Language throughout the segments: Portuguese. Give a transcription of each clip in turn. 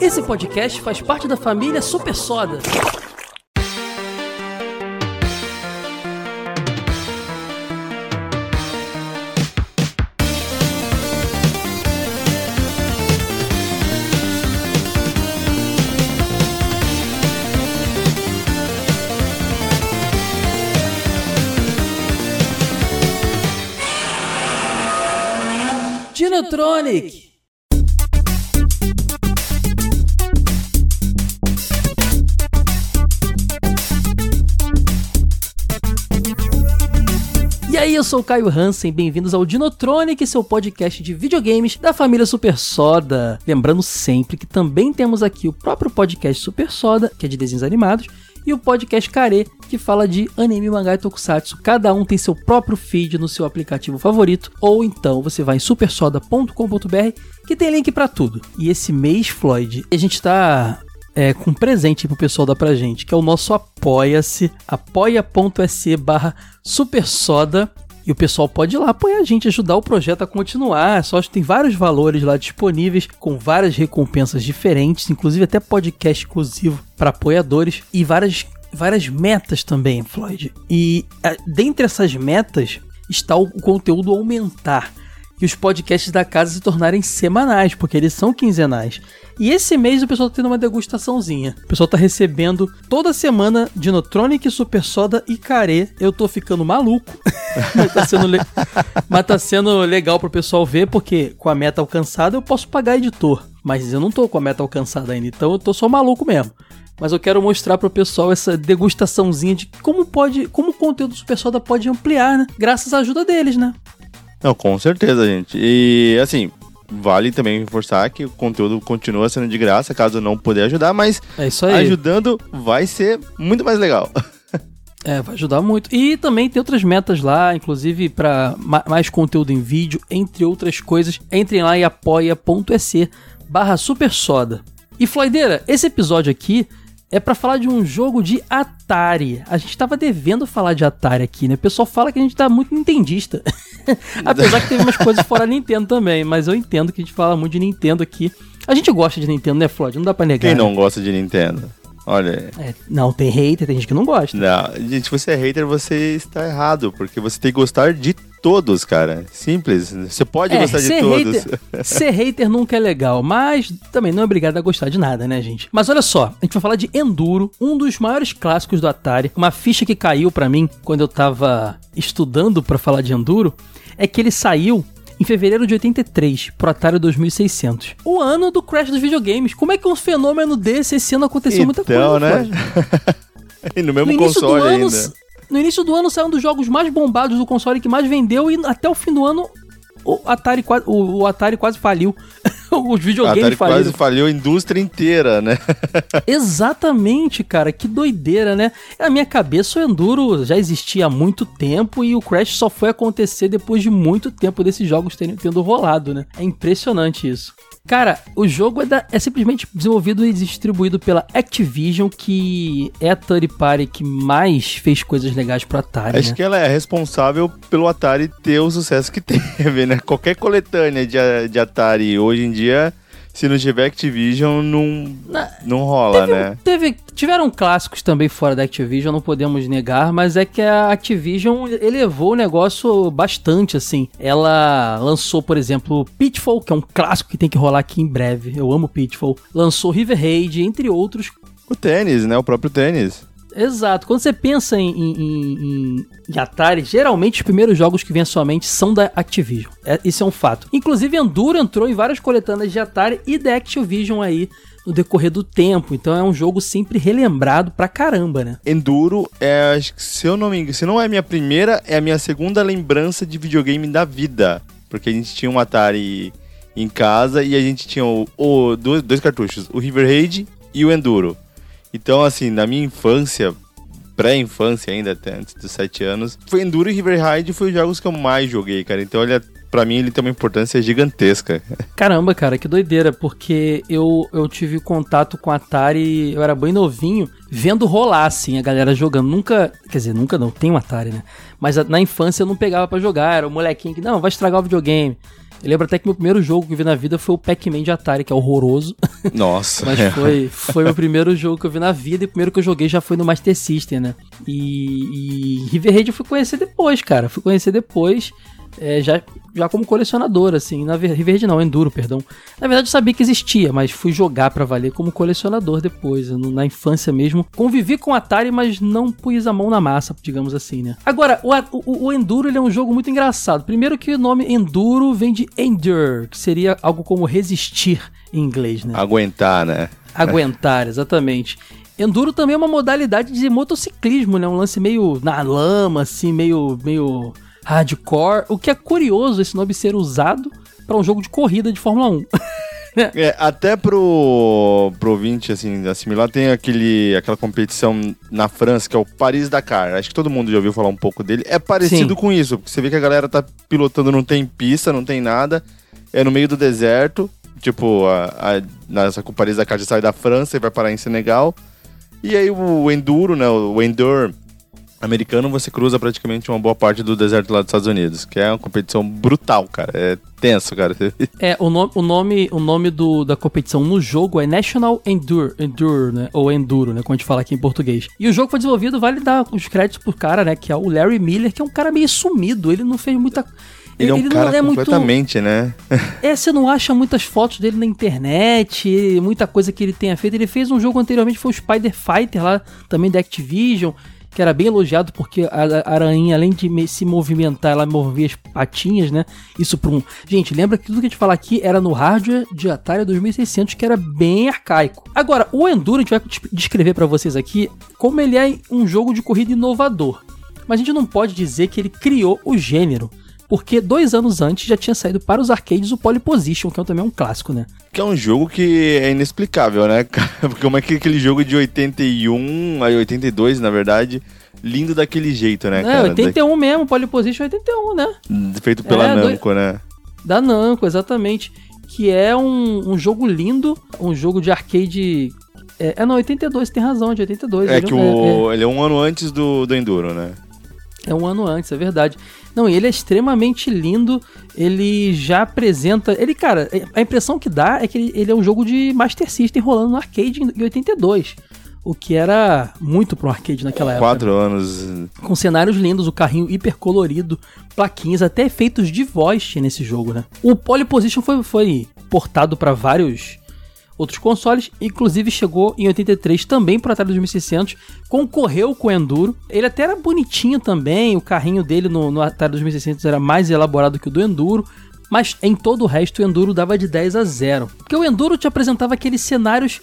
Esse podcast faz parte da família Super Soda. Dinotronic. Sou o Caio Hansen, bem-vindos ao Dinotronic, seu podcast de videogames da família Super Soda. Lembrando sempre que também temos aqui o próprio podcast Super Soda, que é de desenhos animados, e o podcast Care, que fala de anime, mangá e tokusatsu. Cada um tem seu próprio feed no seu aplicativo favorito, ou então você vai em supersoda.com.br, que tem link para tudo. E esse mês, Floyd, a gente tá é, com um presente pro pessoal dar pra gente, que é o nosso Apoia-se, apoia.se barra supersoda. E o pessoal pode ir lá apoiar a gente, ajudar o projeto a continuar. Só que tem vários valores lá disponíveis, com várias recompensas diferentes, inclusive até podcast exclusivo para apoiadores e várias, várias metas também, Floyd. E a, dentre essas metas está o conteúdo aumentar e os podcasts da casa se tornarem semanais, porque eles são quinzenais. E esse mês o pessoal tá tendo uma degustaçãozinha. O pessoal tá recebendo toda semana Dinotronic, Super Soda e Care. Eu tô ficando maluco. mas, tá sendo le... mas tá sendo legal pro pessoal ver, porque com a meta alcançada eu posso pagar editor. Mas eu não tô com a meta alcançada ainda, então eu tô só maluco mesmo mas eu quero mostrar pro pessoal essa degustaçãozinha de como pode, como o conteúdo do Super Soda pode ampliar, né? Graças à ajuda deles, né? Não, com certeza, gente. E assim, vale também reforçar que o conteúdo continua sendo de graça, caso não puder ajudar, mas é ajudando vai ser muito mais legal. É, vai ajudar muito. E também tem outras metas lá, inclusive para mais conteúdo em vídeo, entre outras coisas. Entrem lá em apoia.se barra supersoda. E Floideira, esse episódio aqui é para falar de um jogo de Atari. A gente tava devendo falar de Atari aqui, né? O pessoal fala que a gente tá muito nintendista. Apesar que teve umas coisas fora Nintendo também, mas eu entendo que a gente fala muito de Nintendo aqui. A gente gosta de Nintendo, né, Floyd? Não dá pra negar. Quem não né? gosta de Nintendo? Olha. É, não, tem hater, tem gente que não gosta. Não, gente, se você é hater, você está errado, porque você tem que gostar de todos, cara. Simples. Você pode é, gostar de todos. Hater, ser hater nunca é legal, mas também não é obrigado a gostar de nada, né, gente? Mas olha só, a gente vai falar de Enduro, um dos maiores clássicos do Atari. Uma ficha que caiu para mim quando eu tava estudando para falar de Enduro é que ele saiu em fevereiro de 83, pro Atari 2600. O ano do crash dos videogames. Como é que um fenômeno desse esse ano aconteceu então, muita coisa? né? e no mesmo no console ano, ainda. No início do ano saiu um dos jogos mais bombados do console que mais vendeu e até o fim do ano o Atari, o, o Atari quase faliu. Os videogames Atari faliram. quase faliu a indústria inteira, né? Exatamente, cara. Que doideira, né? Na minha cabeça, o Enduro já existia há muito tempo e o Crash só foi acontecer depois de muito tempo desses jogos tendo rolado, né? É impressionante isso. Cara, o jogo é, da, é, simplesmente desenvolvido e distribuído pela Activision, que é a third party que mais fez coisas legais pro Atari. Acho né? que ela é responsável pelo Atari ter o sucesso que teve, né? Qualquer coletânea de, de Atari hoje em dia se não tiver Activision, não, não rola, teve, né? Teve, tiveram clássicos também fora da Activision, não podemos negar, mas é que a Activision elevou o negócio bastante, assim. Ela lançou, por exemplo, Pitfall, que é um clássico que tem que rolar aqui em breve. Eu amo Pitfall. Lançou River Raid, entre outros. O tênis, né? O próprio tênis. Exato. Quando você pensa em, em, em, em, Atari, geralmente os primeiros jogos que vêm à sua mente são da Activision. É, isso é um fato. Inclusive, Enduro entrou em várias coletâneas de Atari e da Activision aí no decorrer do tempo. Então é um jogo sempre relembrado pra caramba, né? Enduro é, se eu não me engano, se não é a minha primeira, é a minha segunda lembrança de videogame da vida. Porque a gente tinha um Atari em casa e a gente tinha o, o dois, dois cartuchos, o River Raid e o Enduro. Então, assim, na minha infância, pré-infância ainda, até antes dos 7 anos, foi Enduro e River Raid foi os jogos que eu mais joguei, cara. Então, olha, pra mim ele tem uma importância gigantesca. Caramba, cara, que doideira, porque eu, eu tive contato com Atari, eu era bem novinho, vendo rolar, assim, a galera jogando. Nunca, quer dizer, nunca não, tem um Atari, né? Mas na infância eu não pegava para jogar, era o molequinho que, não, vai estragar o videogame. Eu lembro até que meu primeiro jogo que eu vi na vida foi o Pac-Man de Atari, que é horroroso. Nossa. Mas foi, foi o primeiro jogo que eu vi na vida e o primeiro que eu joguei já foi no Master System, né? E, e River Raid eu fui conhecer depois, cara. Fui conhecer depois é, já, já como colecionador, assim. Na Verde não, Enduro, perdão. Na verdade eu sabia que existia, mas fui jogar para valer como colecionador depois. Na infância mesmo. Convivi com Atari, mas não pus a mão na massa, digamos assim, né? Agora, o, o, o Enduro ele é um jogo muito engraçado. Primeiro que o nome Enduro vem de Endure, que seria algo como resistir em inglês, né? Aguentar, né? Aguentar, exatamente. Enduro também é uma modalidade de motociclismo, né? Um lance meio na lama, assim, meio, meio hardcore, o que é curioso esse nome ser usado para um jogo de corrida de Fórmula 1. É, até pro, pro ouvinte, assim, assimilar, tem aquele, aquela competição na França, que é o Paris-Dakar. Acho que todo mundo já ouviu falar um pouco dele. É parecido Sim. com isso, porque você vê que a galera tá pilotando, não tem pista, não tem nada. É no meio do deserto. Tipo, a, a, nessa, com o Paris-Dakar já sai da França e vai parar em Senegal. E aí o Enduro, né, o Endure americano, você cruza praticamente uma boa parte do deserto lá dos Estados Unidos, que é uma competição brutal, cara. É tenso, cara. É, o, no, o nome, o nome do, da competição no jogo é National Endure, Endure, né? Ou Enduro, né? Como a gente fala aqui em português. E o jogo foi desenvolvido, vale dar os créditos pro cara, né? Que é o Larry Miller, que é um cara meio sumido. Ele não fez muita. Ele, ele é um cara é completamente, muito... né? é, você não acha muitas fotos dele na internet, muita coisa que ele tenha feito. Ele fez um jogo anteriormente, foi o Spider Fighter lá, também da Activision que era bem elogiado porque a aranha, além de se movimentar, ela movia as patinhas, né? Isso para um. Gente, lembra que tudo que a gente fala aqui era no hardware de Atari 2600, que era bem arcaico. Agora, o Enduro, a gente vai descrever para vocês aqui como ele é um jogo de corrida inovador. Mas a gente não pode dizer que ele criou o gênero porque dois anos antes já tinha saído para os arcades o Polyposition, que é também um clássico, né? Que é um jogo que é inexplicável, né? Porque como é que aquele jogo de 81, aí 82, na verdade, lindo daquele jeito, né, é, cara? 81 da... mesmo, Polyposition 81, né? Feito pela é, Namco, dois... né? Da Namco, exatamente. Que é um, um jogo lindo, um jogo de arcade é, é, não, 82, tem razão, de 82. É que o, é, é. ele é um ano antes do, do Enduro, né? É um ano antes, é verdade. Não, ele é extremamente lindo. Ele já apresenta. Ele, cara, a impressão que dá é que ele, ele é um jogo de Master System rolando no arcade em 82 o que era muito pro arcade naquela época. Quatro anos. Com cenários lindos, o carrinho hiper colorido, plaquinhas, até efeitos de voz nesse jogo, né? O Poly Position foi, foi portado para vários outros consoles, inclusive chegou em 83 também para Atari 2600, concorreu com o Enduro. Ele até era bonitinho também, o carrinho dele no, no Atari 2600 era mais elaborado que o do Enduro, mas em todo o resto o Enduro dava de 10 a 0. Porque o Enduro te apresentava aqueles cenários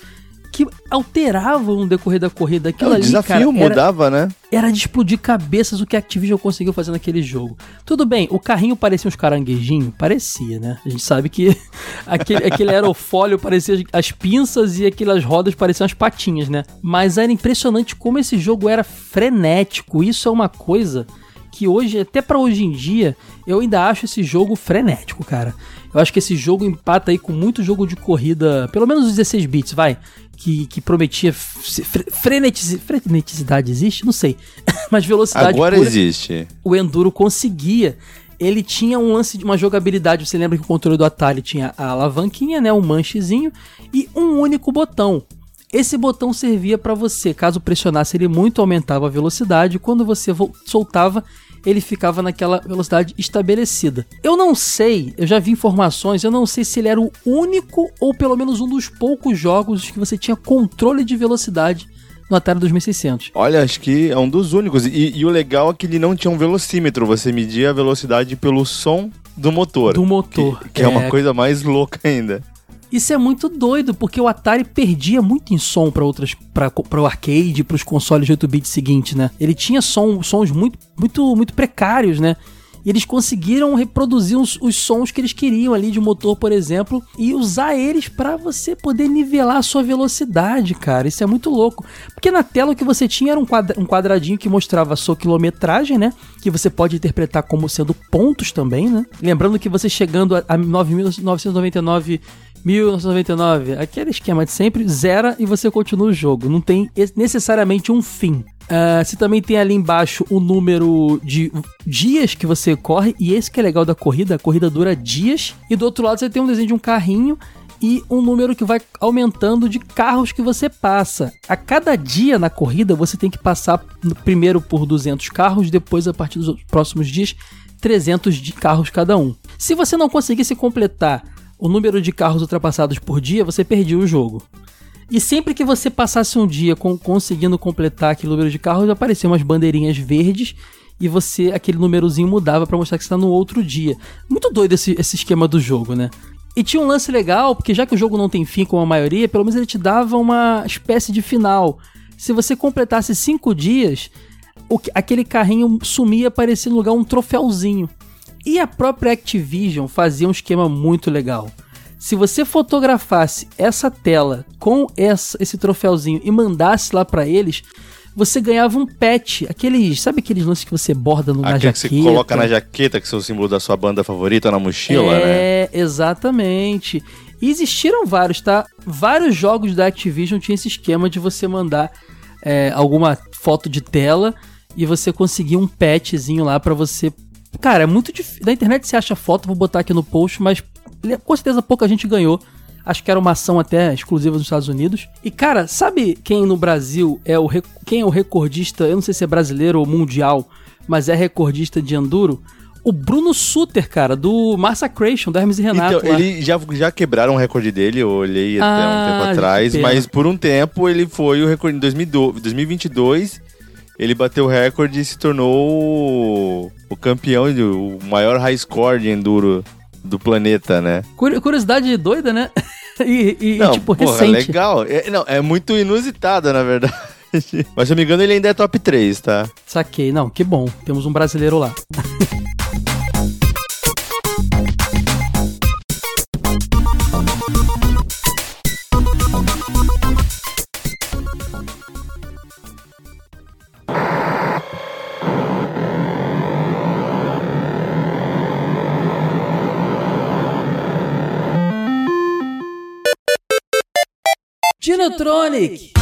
que alteravam no decorrer da corrida. Aquilo é, o ali, desafio cara, mudava, era, né? Era de explodir cabeças o que a Activision conseguiu fazer naquele jogo. Tudo bem, o carrinho parecia uns caranguejinhos? Parecia, né? A gente sabe que aquele, aquele aerofólio parecia as pinças e aquelas rodas pareciam as patinhas, né? Mas era impressionante como esse jogo era frenético. Isso é uma coisa que hoje, até para hoje em dia, eu ainda acho esse jogo frenético, cara. Eu acho que esse jogo empata aí com muito jogo de corrida, pelo menos os 16 bits, vai, que, que prometia frenetiz, freneticidade existe? Não sei. Mas velocidade Agora pura, existe. O Enduro conseguia. Ele tinha um lance de uma jogabilidade, você lembra que o controle do Atari tinha a alavanquinha, né, um manchezinho e um único botão. Esse botão servia para você, caso pressionasse ele muito, aumentava a velocidade, quando você soltava, ele ficava naquela velocidade estabelecida. Eu não sei, eu já vi informações, eu não sei se ele era o único ou pelo menos um dos poucos jogos que você tinha controle de velocidade no Atari 2600. Olha, acho que é um dos únicos. E, e, o legal é que ele não tinha um velocímetro, você media a velocidade pelo som do motor. Do motor. Que, que é... é uma coisa mais louca ainda. Isso é muito doido, porque o Atari perdia muito em som para outras para o arcade, para os consoles de 8 bits seguintes, né? Ele tinha som, sons muito muito muito precários, né? E eles conseguiram reproduzir os, os, sons que eles queriam ali de motor, por exemplo, e usar eles para você poder nivelar a sua velocidade, cara. Isso é muito louco. Porque na tela o que você tinha era um, quadra, um quadradinho que mostrava a sua quilometragem, né? Que você pode interpretar como sendo pontos também, né? Lembrando que você chegando a, a 9.999 1999, aquele esquema de sempre, zera e você continua o jogo. Não tem necessariamente um fim. Uh, você também tem ali embaixo o número de dias que você corre, e esse que é legal da corrida, a corrida dura dias, e do outro lado você tem um desenho de um carrinho e um número que vai aumentando de carros que você passa. A cada dia na corrida você tem que passar primeiro por 200 carros, depois a partir dos próximos dias 300 de carros cada um. Se você não conseguisse completar o número de carros ultrapassados por dia, você perdia o jogo. E sempre que você passasse um dia com, conseguindo completar aquele número de carros, apareciam umas bandeirinhas verdes e você aquele númerozinho mudava para mostrar que está no outro dia. Muito doido esse, esse esquema do jogo, né? E tinha um lance legal, porque já que o jogo não tem fim como a maioria, pelo menos ele te dava uma espécie de final. Se você completasse cinco dias, o, aquele carrinho sumia aparecia no lugar um troféuzinho. E a própria Activision fazia um esquema muito legal. Se você fotografasse essa tela com essa, esse troféuzinho e mandasse lá para eles, você ganhava um patch, aqueles, sabe aqueles lances que você borda no, na jaqueta? que você coloca na jaqueta, que é o símbolo da sua banda favorita, na mochila, é, né? É, exatamente. E existiram vários, tá? Vários jogos da Activision tinham esse esquema de você mandar é, alguma foto de tela e você conseguir um patchzinho lá para você. Cara, é muito difícil. Na internet você acha foto, vou botar aqui no post, mas com certeza pouca gente ganhou. Acho que era uma ação até exclusiva dos Estados Unidos. E, cara, sabe quem no Brasil é o, quem é o recordista? Eu não sei se é brasileiro ou mundial, mas é recordista de Enduro. O Bruno Suter, cara, do Massacration, do Hermes e Renato. Então, lá. ele já, já quebraram o recorde dele, eu olhei até ah, um tempo atrás, mas por um tempo ele foi o recorde. Em 2022, ele bateu o recorde e se tornou o campeão, o maior high score de Enduro do planeta, né? Curiosidade doida, né? e, e não, tipo, porra, recente. legal. É, não, é muito inusitada, na verdade. Mas se eu me engano, ele ainda é top 3, tá? Saquei. Não, que bom. Temos um brasileiro lá. Dinotronic!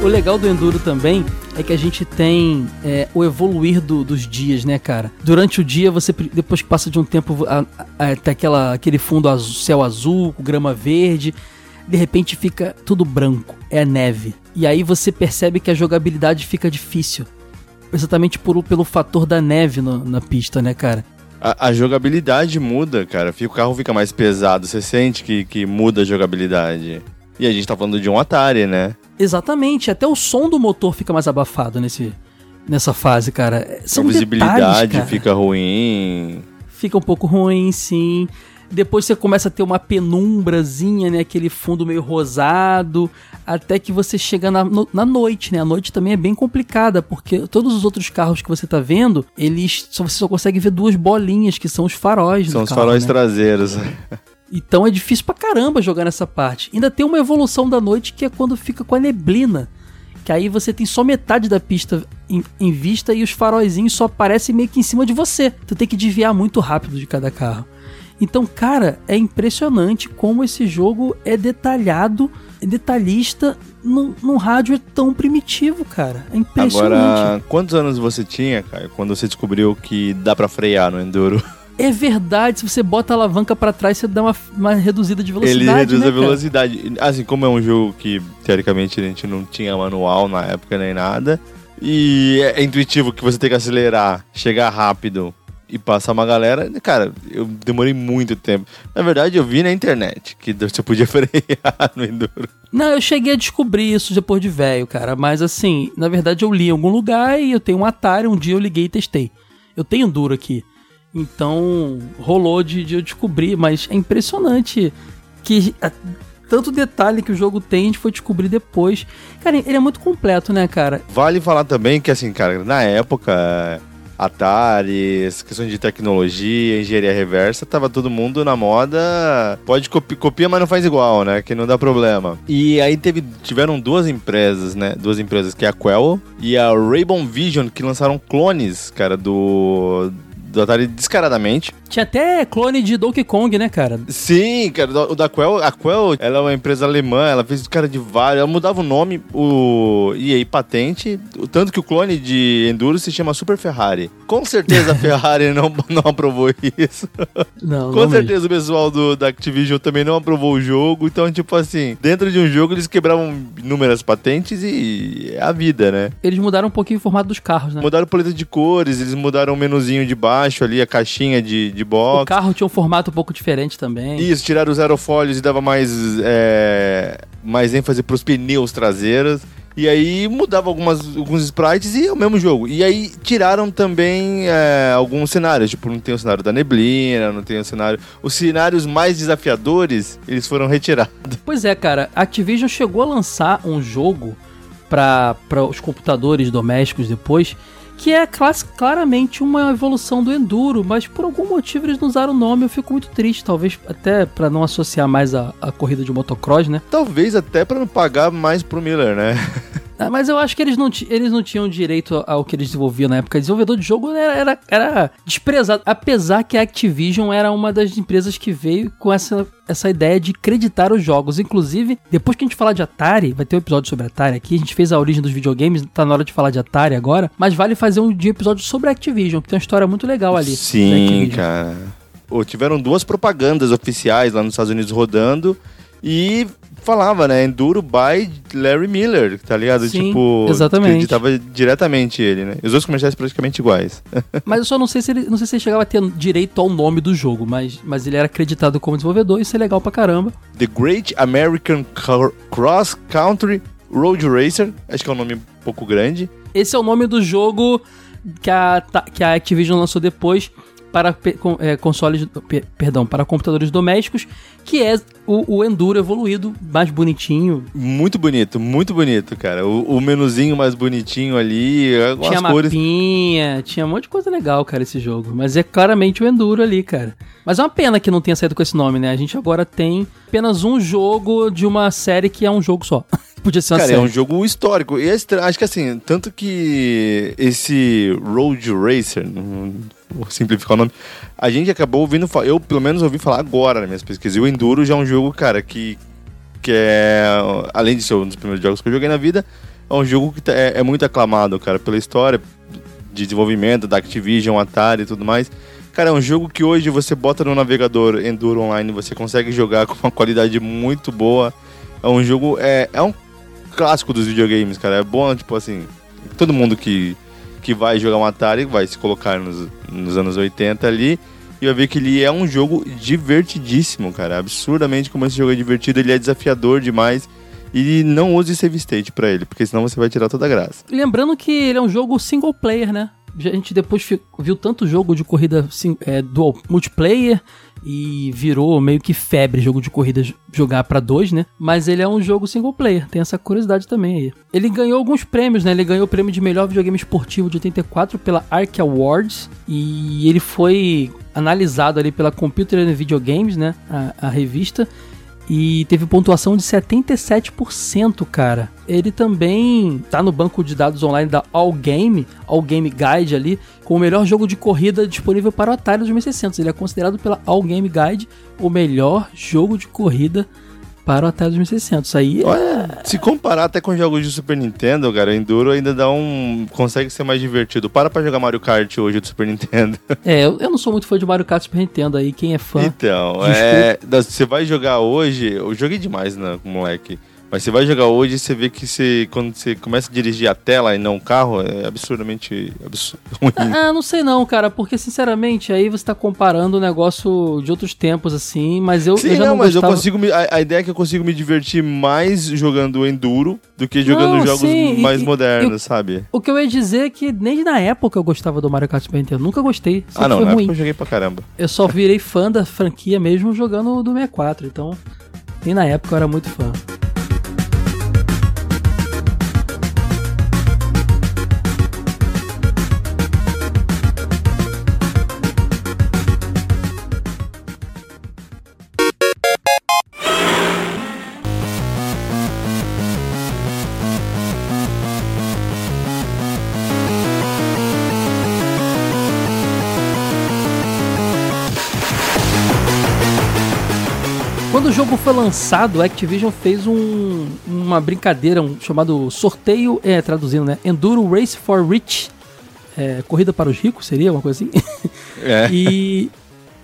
O legal do Enduro também é que a gente tem é, o evoluir do, dos dias, né, cara? Durante o dia, você depois que passa de um tempo, até aquela, aquele fundo azul, céu azul, grama verde, de repente fica tudo branco, é neve. E aí você percebe que a jogabilidade fica difícil. Exatamente por, pelo fator da neve no, na pista, né, cara? A, a, jogabilidade muda, cara. O carro fica mais pesado. Você sente que, que muda a jogabilidade. E a gente tá falando de um Atari, né? Exatamente. Até o som do motor fica mais abafado nesse, nessa fase, cara. São a visibilidade detalhes, fica ruim. Fica um pouco ruim, sim. Depois você começa a ter uma penumbrazinha, né? Aquele fundo meio rosado. Até que você chega na, no, na noite, né? A noite também é bem complicada, porque todos os outros carros que você tá vendo, eles só, você só consegue ver duas bolinhas, que são os faróis. São os carro, faróis né? traseiros. Então é difícil pra caramba jogar nessa parte. Ainda tem uma evolução da noite que é quando fica com a neblina. Que aí você tem só metade da pista em, em, vista e os faróizinhos só aparecem meio que em cima de você. Tu tem que desviar muito rápido de cada carro. Então, cara, é impressionante como esse jogo é detalhado, é detalhista num, num rádio tão primitivo, cara. É impressionante. Agora, quantos anos você tinha, cara, quando você descobriu que dá para frear no Enduro? É verdade, se você bota a alavanca para trás, você dá uma, uma reduzida de velocidade. Ele reduz né, a velocidade. Cara? Assim, como é um jogo que, teoricamente, a gente não tinha manual na época nem nada. E é intuitivo que você tem que acelerar, chegar rápido e passar uma galera, cara, eu demorei muito tempo. Na verdade, eu vi na internet que você podia frear no Enduro. Não, eu cheguei a descobrir isso depois de velho, cara. Mas assim, na verdade eu li em algum lugar e eu tenho um Atari, um dia eu liguei e testei. Eu tenho Enduro aqui. Então, rolou de, de eu descobrir, mas é impressionante que a, tanto detalhe que o jogo tem, a gente foi descobrir depois. Cara, ele é muito completo, né, cara? Vale falar também que, assim, cara, na época Atari, questão de tecnologia, engenharia reversa, tava todo mundo na moda. Pode copi copia, mas não faz igual, né? Que não dá problema. E aí teve, tiveram duas empresas, né? Duas empresas, que é a Quell e a Rainbow Vision, que lançaram clones, cara, do do Atari descaradamente. Tinha até clone de Donkey Kong, né, cara? Sim, cara, o da Quell, a Quell, ela é uma empresa alemã, ela fez cara de vários, ela mudava o nome, o e aí patente, tanto que o clone de Enduro se chama Super Ferrari. Com certeza a Ferrari não, não aprovou isso. Não, Com não certeza mesmo. o pessoal do, da Activision também não aprovou o jogo, então tipo assim, dentro de um jogo eles quebravam inúmeras patentes e é a vida, né? Eles mudaram um pouquinho o formato dos carros, né? Mudaram o paleta de cores, eles mudaram o menuzinho de baixo ali, a caixinha de, de O box. carro tinha um formato um pouco diferente também. Isso, tiraram os aerofólios e dava mais, é, mais ênfase pros pneus traseiros. E aí mudava algumas, alguns sprites e é o mesmo jogo. E aí tiraram também é, alguns cenários. Tipo, não tem o cenário da neblina, não tem o cenário. Os cenários mais desafiadores, eles foram retirados. Pois é, cara, a Activision chegou a lançar um jogo para os computadores domésticos depois, que é claramente uma evolução do Enduro, mas por algum motivo eles não usaram o nome, eu fico muito triste, talvez até para não associar mais a, a corrida de motocross, né? Talvez até pra não pagar mais pro Miller, né? Ah, Mas eu acho que eles não, eles não tinham direito ao que eles desenvolviam na época. Desenvolvedor de jogo era, era, era desprezado. Apesar que a Activision era uma das empresas que veio com essa, essa ideia de creditar os jogos. Inclusive, depois que a gente falar de Atari, vai ter um episódio sobre Atari aqui. A gente fez a origem dos videogames, tá na hora de falar de Atari agora. Mas vale fazer um dia episódio sobre a Activision, que tem uma história muito legal ali. Sim, cara. Pô, tiveram duas propagandas oficiais lá nos Estados Unidos rodando e falava, né? Enduro by Larry Miller, tá ligado? Sim, tipo, exatamente. acreditava diretamente ele, né? Os dois comerciais praticamente iguais. Mas eu só não sei se ele, não sei se ele chegava a ter direito ao nome do jogo, mas, mas ele era acreditado como desenvolvedor, isso é legal pra caramba. The Great American Car- Cross Country Road Racer, acho que é um nome um pouco grande. Esse é o nome do jogo que a, que a Activision lançou depois para é, consoles, pe- perdão, para computadores domésticos, que é o, o Enduro evoluído, mais bonitinho. Muito bonito, muito bonito, cara. O, o menuzinho mais bonitinho ali, tinha as cores. mapinha, tinha um monte de coisa legal, cara, esse jogo. Mas é claramente o Enduro ali, cara. Mas é uma pena que não tenha saído com esse nome, né? A gente agora tem apenas um jogo de uma série que é um jogo só. Podia ser uma Cara, é série. um jogo histórico. E é acho que assim, tanto que esse Road Racer, vou simplificar o nome, a gente acabou ouvindo falar, eu pelo menos ouvi falar agora nas minhas pesquisas. E o Enduro já é um jogo, cara, que, que é, além de ser um dos primeiros jogos que eu joguei na vida, é um jogo que tá- é, é muito aclamado, cara, pela história de desenvolvimento da Activision, Atari e tudo mais. Cara, é um jogo que hoje você bota no navegador Enduro Online, você consegue jogar com uma qualidade muito boa. É um jogo, é, é um clássico dos videogames, cara. É bom, tipo assim, todo mundo que, que vai jogar um Atari vai se colocar nos, nos anos 80 ali e vai ver que ele é um jogo divertidíssimo, cara. Absurdamente como esse jogo é divertido, ele é desafiador demais. E não use save state pra ele, porque senão você vai tirar toda a graça. Lembrando que ele é um jogo single player, né? A gente depois viu tanto jogo de corrida é, dual multiplayer e virou meio que febre jogo de corrida jogar pra dois, né? Mas ele é um jogo single player, tem essa curiosidade também aí. Ele ganhou alguns prêmios, né? Ele ganhou o prêmio de melhor videogame esportivo de 84 pela Arc Awards e ele foi analisado ali pela Computer and Video Games, né? A, a revista e teve pontuação de 77%, cara. Ele também tá no banco de dados online da All Game, All Game Guide ali, com o melhor jogo de corrida disponível para o Atari 2600. Ele é considerado pela All Game Guide o melhor jogo de corrida para o Atari 2600. Aí é- Olha, se comparar até com jogos de Super Nintendo, cara, o Enduro ainda dá um. consegue ser mais divertido. Para pra jogar Mario Kart hoje do Super Nintendo. é, eu, eu não sou muito fã de Mario Kart Super Nintendo aí, quem é fã. Então, é. Você vai jogar hoje. Eu joguei demais, né, moleque. Mas você vai jogar hoje e você vê que você, quando você começa a dirigir a tela e não o carro, é absurdamente absurdo. ruim. Ah, não sei não, cara, porque sinceramente aí você tá comparando o negócio de outros tempos assim, mas eu, Sim, eu já não, não, mas eu gostava- consigo me, a, a ideia é que eu consigo me divertir mais jogando Enduro do que jogando Não, jogos sim, mais e- modernos, sabe? O que eu ia dizer é que nem na época eu gostava do Mario Kart Super Nintendo. Nunca gostei. Ah, não, foi na ruim. época eu joguei pra caramba. Eu só virei fã da franquia mesmo jogando do 64. Então, nem na época eu era muito fã. Jogo foi lançado, a Activision fez um, uma brincadeira um, chamado sorteio, é, traduzindo, né? Enduro Race for Rich. É, corrida para os ricos, seria uma coisa assim? É. E,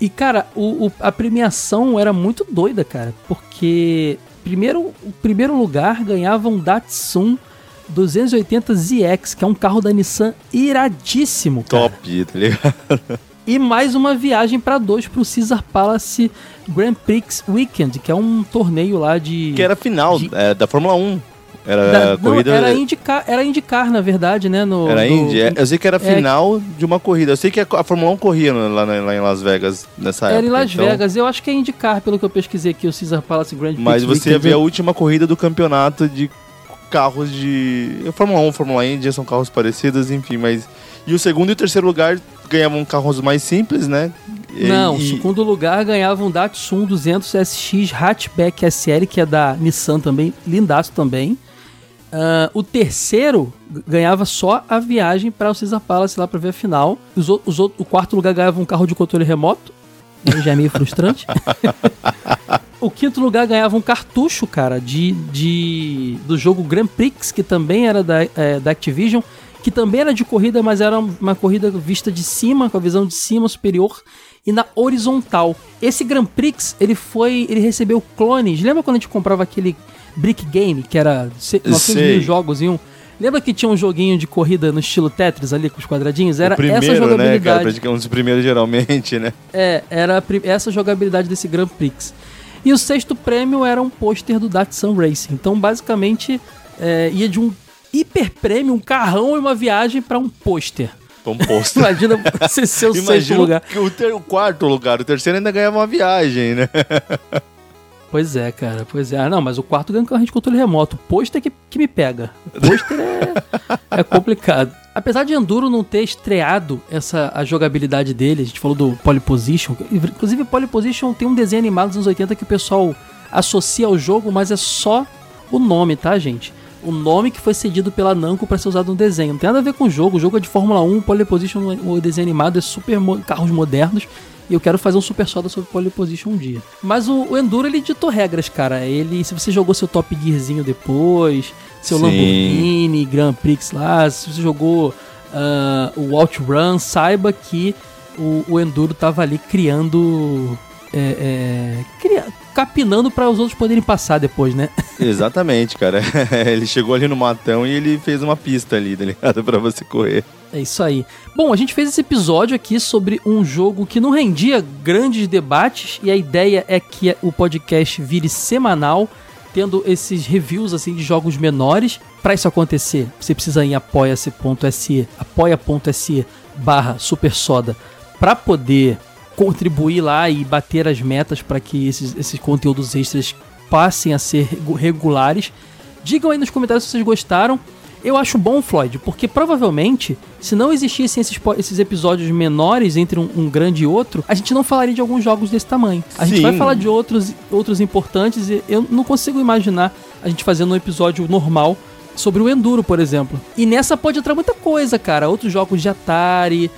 e cara, o, o- a premiação era muito doida, cara. Porque primeiro, o primeiro lugar ganhava um Datsun 280 ZX, que é um carro da Nissan iradíssimo, cara. Top, tá ligado? E mais uma viagem para dois pro Caesar Palace Grand Prix Weekend, que é um torneio lá de. Que era final De- é, da Fórmula 1. Era da- não, corrida. era indicar, era indicar, na verdade, né? No, Era Indy? É, Eu sei que era é- final de uma corrida. Eu sei que a, a Fórmula 1 corria lá, na- lá em Las Vegas nessa Era época. em Las então- Vegas, eu acho que é indicar, pelo que eu pesquisei aqui, o Caesar Palace Grand Prix Mas você ia ver a última corrida do campeonato de carros de. Fórmula 1, Fórmula Indy, são carros parecidos, enfim, mas. E o segundo e o terceiro lugar ganhavam carros mais simples, né? Não, e- segundo lugar ganhava um Datsun 200 SX Hatchback SL, que é da Nissan também, lindaço também. Ah, o terceiro ganhava só a viagem para o Caesar Palace lá para ver a final. Os, os o quarto lugar ganhava um carro de controle remoto, já é meio frustrante. o quinto lugar ganhava um cartucho, cara, de, de do jogo Grand Prix, que também era da, é, da Activision, que também era de corrida, mas era uma corrida vista de cima, com a visão de cima superior e na horizontal. Esse Grand Prix, ele foi, ele recebeu clones. Lembra quando a gente comprava aquele Brick Game, que era se- 900 Sei. mil jogos em um? Lembra que tinha um joguinho de corrida no estilo Tetris ali com os quadradinhos? Era o primeiro, essa né, cara? jogabilidade. Praticamente um dos primeiros, geralmente, né? É, era essa jogabilidade desse Grand Prix. E o sexto prêmio era um pôster do Datsun Racing. Então, basicamente, é, ia de um hiper prêmio, um carrão e uma viagem pra um pôster. Composto. Imagina você ser o sexto lugar. que o, ter- o quarto lugar, o terceiro ainda ganhava uma viagem, né? Pois é, cara, pois é. Ah, não, mas o quarto ganha um carro de controle remoto. O pôster que, que me pega. O pôster é, é complicado. Apesar de Enduro não ter estreado essa a jogabilidade dele, a gente falou do Pole Position. Inclusive, Pole Position tem um desenho animado dos anos 80 que o pessoal associa ao jogo, mas é só o nome, tá, gente? O nome que foi cedido pela Namco para ser usado no desenho. Não tem nada a ver com o jogo. O jogo é de Fórmula 1, Pole Position, o desenho animado é super mo- carros modernos. E eu quero fazer um super soda sobre pole position um dia. Mas o, o Enduro, ele ditou regras, cara. Ele, se você jogou seu Top Gearzinho depois, seu Sim. Lamborghini, Grand Prix lá, se você jogou ah, o Outrun, saiba que o, o Enduro tava ali criando... É, é, cria- capinando para os outros poderem passar depois, né? Exatamente, cara. ele chegou ali no matão e ele fez uma pista ali, tá ligado? Pra você correr. É isso aí. Bom, a gente fez esse episódio aqui sobre um jogo que não rendia grandes debates e a ideia é que o podcast vire semanal, tendo esses reviews assim de jogos menores. Para isso acontecer, você precisa ir em apoia-se.se, apoia.se barra supersoda para poder contribuir lá e bater as metas para que esses, esses conteúdos extras passem a ser regu- regulares. Digam aí nos comentários se vocês gostaram. Eu acho bom, Floyd, porque provavelmente, se não existissem esses, esses episódios menores entre um, um grande e outro, a gente não falaria de alguns jogos desse tamanho. A gente Sim. vai falar de outros, outros importantes e eu não consigo imaginar a gente fazendo um episódio normal sobre o Enduro, por exemplo. E nessa pode entrar muita coisa, cara. Outros jogos de Atari.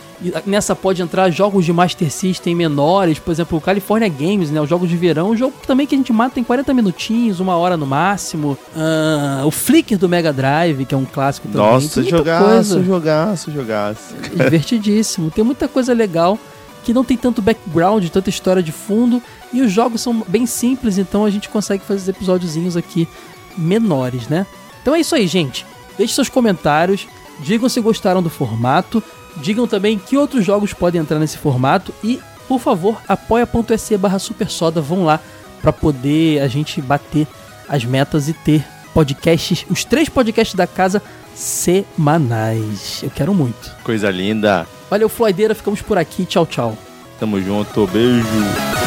Nessa pode entrar jogos de Master System menores, por exemplo, o California Games, né? Os jogos de verão. Um jogo também que a gente mata em 40 minutinhos, uma hora no máximo. Ah, o Flicker do Mega Drive, que é um clássico também. Nossa, jogaço, coisa. jogaço, jogaço. Divertidíssimo. Tem muita coisa legal que não tem tanto background, tanta história de fundo. E os jogos são bem simples, então a gente consegue fazer os episódiozinhos aqui menores, né? Então é isso aí, gente. Deixe seus comentários, digam se gostaram do formato, digam também que outros jogos podem entrar nesse formato e, por favor, apoia.se barra supersoda, vão lá para poder a gente bater as metas e ter podcasts, os três podcasts da casa semanais. Eu quero muito. Coisa linda. Valeu, Floideira. Ficamos por aqui. Tchau, tchau. Tamo junto, beijo.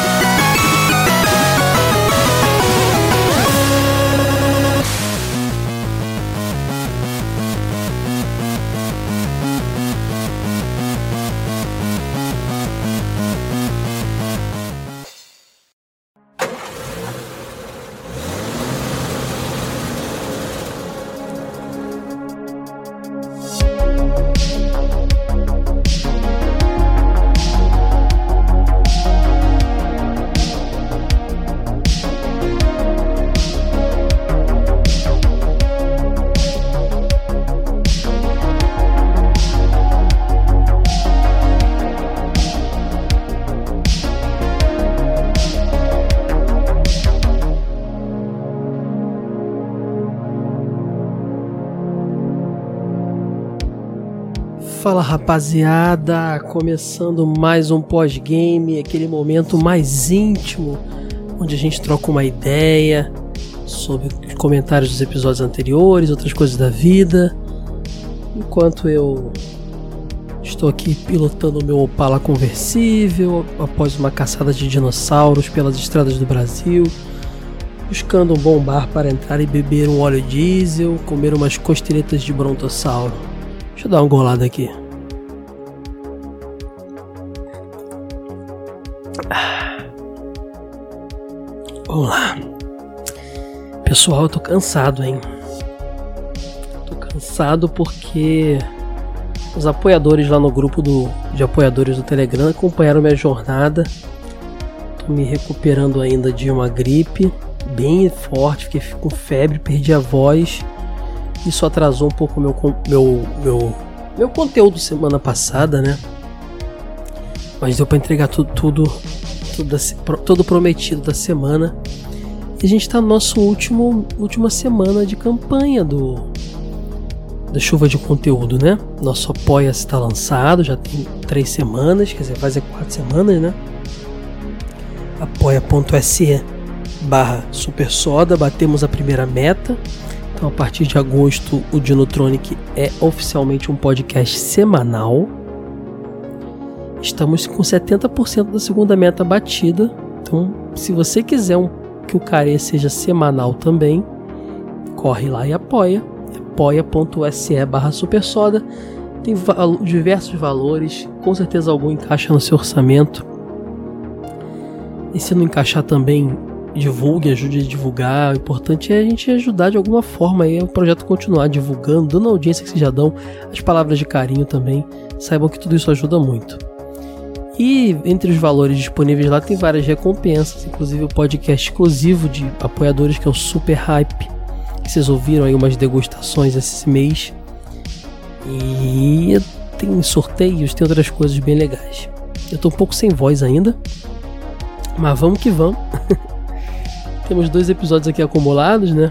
Rapaziada, começando mais um pós-game, aquele momento mais íntimo onde a gente troca uma ideia sobre os comentários dos episódios anteriores, outras coisas da vida. Enquanto eu estou aqui pilotando o meu Opala conversível após uma caçada de dinossauros pelas estradas do Brasil, buscando um bom bar para entrar e beber um óleo diesel, comer umas costeletas de brontossauro. Deixa eu dar uma golada aqui. Pessoal, eu tô cansado, hein? Tô cansado porque os apoiadores lá no grupo do, de apoiadores do Telegram acompanharam minha jornada. Tô me recuperando ainda de uma gripe bem forte, fiquei com febre, perdi a voz. Isso atrasou um pouco meu meu meu meu conteúdo semana passada, né? Mas deu para entregar tudo tudo tudo, tudo prometido da semana. A gente está no nosso último última semana de campanha do da chuva de conteúdo, né? Nosso apoia-se está lançado, já tem três semanas, quer dizer, fazer quatro semanas, né? apoia.se barra Super Soda, batemos a primeira meta. Então, a partir de agosto, o Dinotronic é oficialmente um podcast semanal. Estamos com 70% da segunda meta batida. Então, se você quiser um, que o Care seja semanal também, corre lá e apoia. apoia.se barra Supersoda. Tem diversos valores, com certeza algum encaixa no seu orçamento. E se não encaixar também, divulgue, ajude a divulgar. O importante é a gente ajudar de alguma forma aí o projeto continuar divulgando, dando audiência que vocês já dão, as palavras de carinho também. Saibam que tudo isso ajuda muito. E entre os valores disponíveis lá tem várias recompensas, inclusive o podcast exclusivo de apoiadores que é o Super Hype. Vocês ouviram aí umas degustações esse mês. E tem sorteios, tem outras coisas bem legais. Eu tô um pouco sem voz ainda, mas vamos que vamos. Temos dois episódios aqui acumulados, né?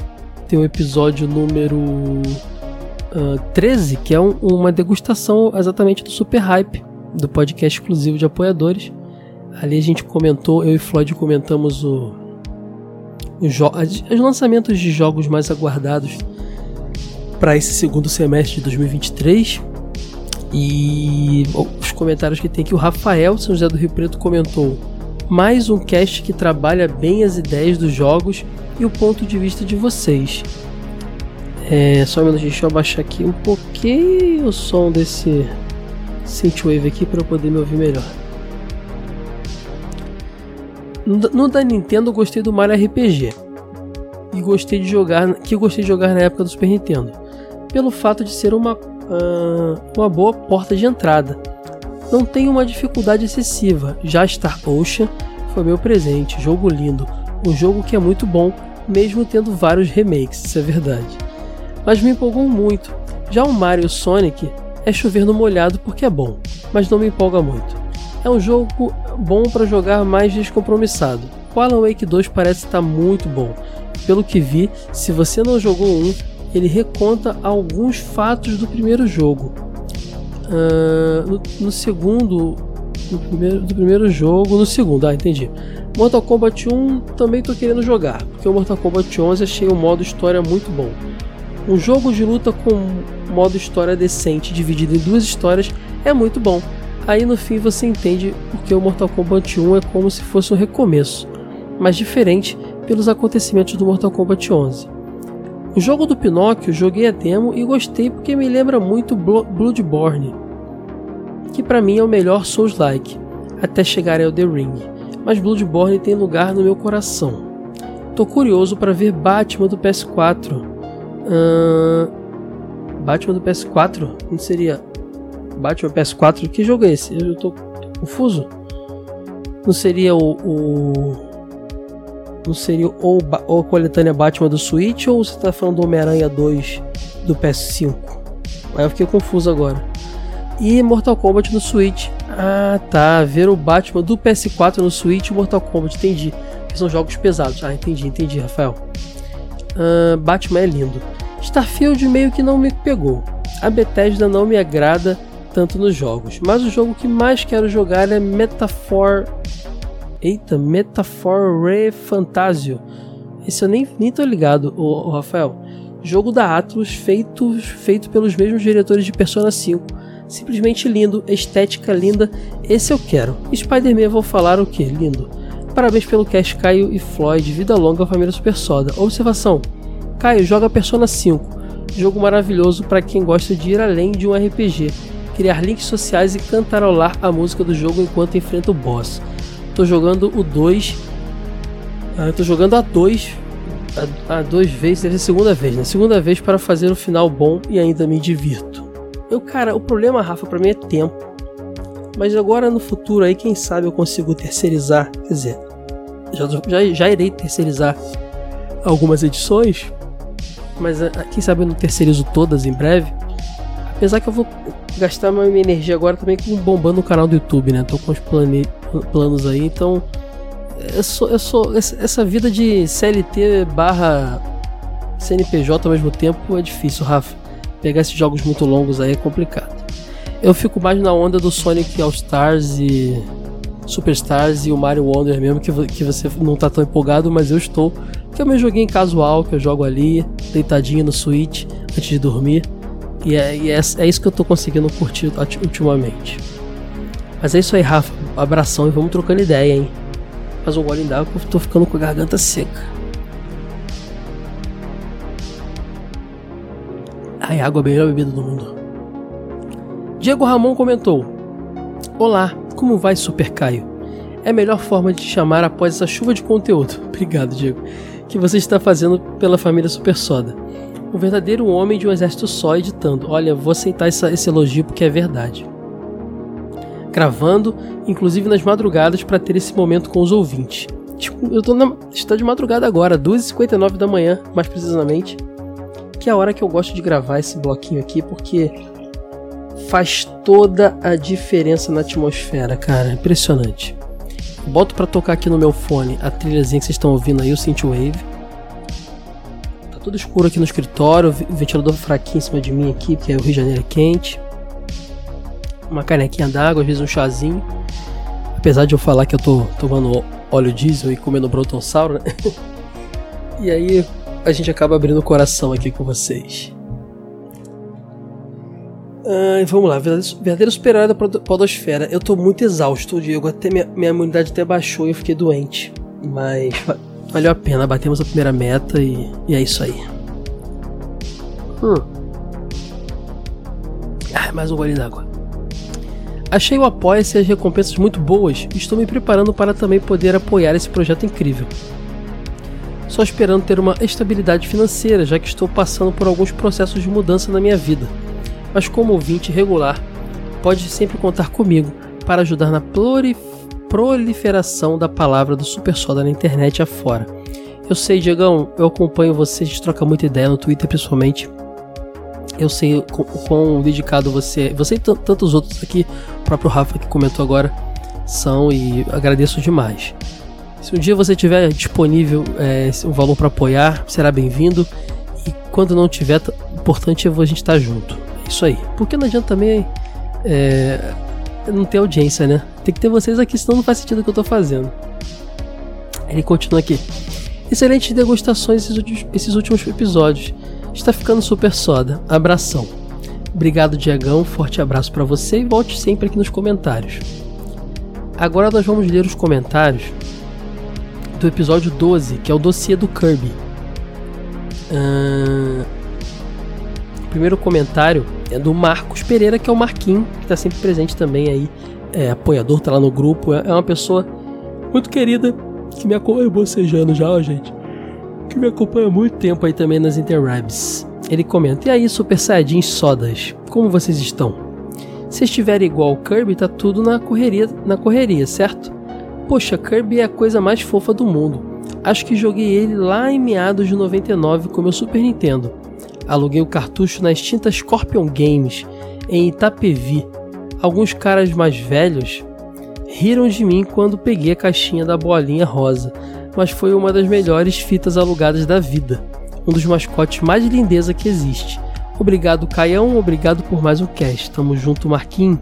Tem o episódio número uh, 13, que é um, uma degustação exatamente do Super Hype, do podcast exclusivo de apoiadores. Ali a gente comentou, eu e Floyd comentamos o, os lançamentos de jogos mais aguardados para esse segundo semestre de 2023. E os comentários que tem aqui, o Rafael São José do Rio Preto comentou mais um cast que trabalha bem as ideias dos jogos e o ponto de vista de vocês. É, só um minuto, deixa eu abaixar aqui um pouquinho o som desse synthwave aqui para eu poder me ouvir melhor. No, da Nintendo eu gostei do Mario RPG e gostei de jogar, que gostei de jogar na época do Super Nintendo, pelo fato de ser uma uh, uma boa porta de entrada não tem uma dificuldade excessiva. Já Star Ocean foi meu presente, jogo lindo, um jogo que é muito bom, mesmo tendo vários remakes, isso é verdade. Mas me empolgou muito. Já o Mario Sonic é chover no molhado porque é bom, mas não me empolga muito. É um jogo bom para jogar mais descompromissado. O Alan Wake 2 parece estar muito bom. Pelo que vi, se você não jogou um, ele reconta alguns fatos do primeiro jogo, Uh, no, no, segundo. No primeiro, do primeiro jogo. No segundo, ah, entendi. Mortal Kombat 1 também tô querendo jogar, porque o Mortal Kombat 11 achei o modo história muito bom. Um jogo de luta com modo história decente, dividido em duas histórias, é muito bom. Aí no fim você entende porque o Mortal Kombat 1 é como se fosse um recomeço, mas diferente pelos acontecimentos do Mortal Kombat 11. O jogo do Pinóquio joguei a demo e gostei porque me lembra muito Bloodborne, que para mim é o melhor Souls-like, até chegar ao The Ring, mas Bloodborne tem lugar no meu coração. Tô curioso para ver Batman do PS4. Uh... Batman do PS4? Não seria Batman PS4? Que jogo é esse? Eu tô confuso. Não seria o, o não seria ou, ou a coletânea Batman do Switch ou você tá falando do Homem-Aranha 2 do PS5? Aí eu fiquei confuso agora. E Mortal Kombat no Switch. Ah, tá. Ver o Batman do PS4 no Switch e Mortal Kombat, entendi. Que são jogos pesados. Ah, entendi, entendi, Rafael. Uh, Batman é lindo. Starfield meio que não me pegou. A Bethesda não me agrada tanto nos jogos, mas o jogo que mais quero jogar é Metafor. Eita, Metafor Re Fantasio. Esse eu nem, nem tô ligado, o, Rafael. Jogo da Atlus, feito, feito pelos mesmos diretores de Persona 5. Simplesmente lindo, estética linda, esse eu quero. Spider-Man vou falar o que? Lindo. Parabéns pelo cast, Caio e Floyd. Vida longa, família Super Soda. Observação: Caio joga Persona 5. Jogo maravilhoso para quem gosta de ir além de um RPG, criar links sociais e cantarolar a música do jogo enquanto enfrenta o boss. Tô jogando o 2. Ah, tô jogando a 2. A, a dois vezes, deve ser a segunda vez, né? Segunda vez para fazer o final bom e ainda me divirto. Eu, cara, o problema, Rafa, para mim é tempo. Mas agora no futuro aí, quem sabe eu consigo terceirizar. Quer dizer, já, já, já irei terceirizar algumas edições mas ah, quem sabe eu não terceirizo todas em breve. Apesar que eu vou gastar minha energia agora também com bombando o canal do YouTube, né? Tô com os plane... planos aí, então. Eu sou, eu sou. Essa vida de CLT barra CNPJ ao mesmo tempo é difícil, Rafa. Pegar esses jogos muito longos aí é complicado. Eu fico mais na onda do Sonic All Stars e Superstars e o Mario Wonder mesmo, que, que você não tá tão empolgado, mas eu estou que é o meu joguinho casual que eu jogo ali, deitadinho no Switch, antes de dormir. E é, e é, é isso que eu tô conseguindo curtir ultimamente. Mas é isso aí, Rafa. abração e vamos trocando ideia, hein? Faz um gole d'água que eu tô ficando com a garganta seca. Ai, água é a melhor bebida do mundo. Diego Ramon comentou: Olá, como vai, Super Caio? É a melhor forma de te chamar após essa chuva de conteúdo. Obrigado, Diego que você está fazendo pela família Super Soda. Um verdadeiro homem de um exército só editando. Olha, vou aceitar essa, esse elogio porque é verdade. Gravando, inclusive nas madrugadas, para ter esse momento com os ouvintes. Tipo, eu tô na, está de madrugada agora, 2h59 da manhã, mais precisamente. Que é a hora que eu gosto de gravar esse bloquinho aqui, porque faz toda a diferença na atmosfera, cara. Impressionante. Boto para tocar aqui no meu fone a trilhazinha que vocês estão ouvindo aí, o Synthwave. Tá tudo escuro aqui no escritório, o ventilador fraquinho em cima de mim aqui, porque é o Rio de Janeiro é quente. Uma canequinha d'água, às vezes um chazinho. Apesar de eu falar que eu tô tomando óleo diesel e comendo brontossauro, né? e aí a gente acaba abrindo o coração aqui com vocês. Uh, vamos lá, verdadeiro super-herói da podosfera. Eu tô muito exausto, Diego. Até minha, minha imunidade até baixou e eu fiquei doente. Mas valeu a pena, batemos a primeira meta e, e é isso aí. Hum. Ah, mais um golinho d'água. Achei o Apoia-se e as recompensas muito boas e estou me preparando para também poder apoiar esse projeto incrível. Só esperando ter uma estabilidade financeira, já que estou passando por alguns processos de mudança na minha vida mas como ouvinte regular, pode sempre contar comigo para ajudar na proliferação da palavra do Super Soda na internet afora. Eu sei, Diegão, eu acompanho você, a gente troca muita ideia no Twitter principalmente. Eu sei o quão dedicado você é. Você e tantos outros aqui, o próprio Rafa que comentou agora, são e agradeço demais. Se um dia você tiver disponível é, um valor para apoiar, será bem-vindo. E quando não tiver, o importante é a gente estar junto isso aí. Porque não adianta também é, não ter audiência, né? Tem que ter vocês aqui, senão não faz sentido o que eu tô fazendo. Ele continua aqui. Excelentes degustações esses últimos, esses últimos episódios. Está ficando super soda. Abração. Obrigado, Diegão. Forte abraço para você e volte sempre aqui nos comentários. Agora nós vamos ler os comentários do episódio 12, que é o dossiê do Kirby. Uh, primeiro comentário é do Marcos Pereira, que é o Marquinho, que está sempre presente também aí, é apoiador, tá lá no grupo, é, é uma pessoa muito querida, que me acompanha, bocejando já, ó, gente, que me acompanha há muito tempo aí também nas interwebs. Ele comenta, e aí, Super Saiyajin Sodas, como vocês estão? Se estiverem igual o Kirby, tá tudo na correria, na correria, certo? Poxa, Kirby é a coisa mais fofa do mundo. Acho que joguei ele lá em meados de 99 com meu Super Nintendo Aluguei o cartucho na extinta Scorpion Games, em Itapevi. Alguns caras mais velhos riram de mim quando peguei a caixinha da bolinha rosa, mas foi uma das melhores fitas alugadas da vida. Um dos mascotes mais lindeza que existe. Obrigado, Caião. Obrigado por mais um cast. Tamo junto, Marquinhos.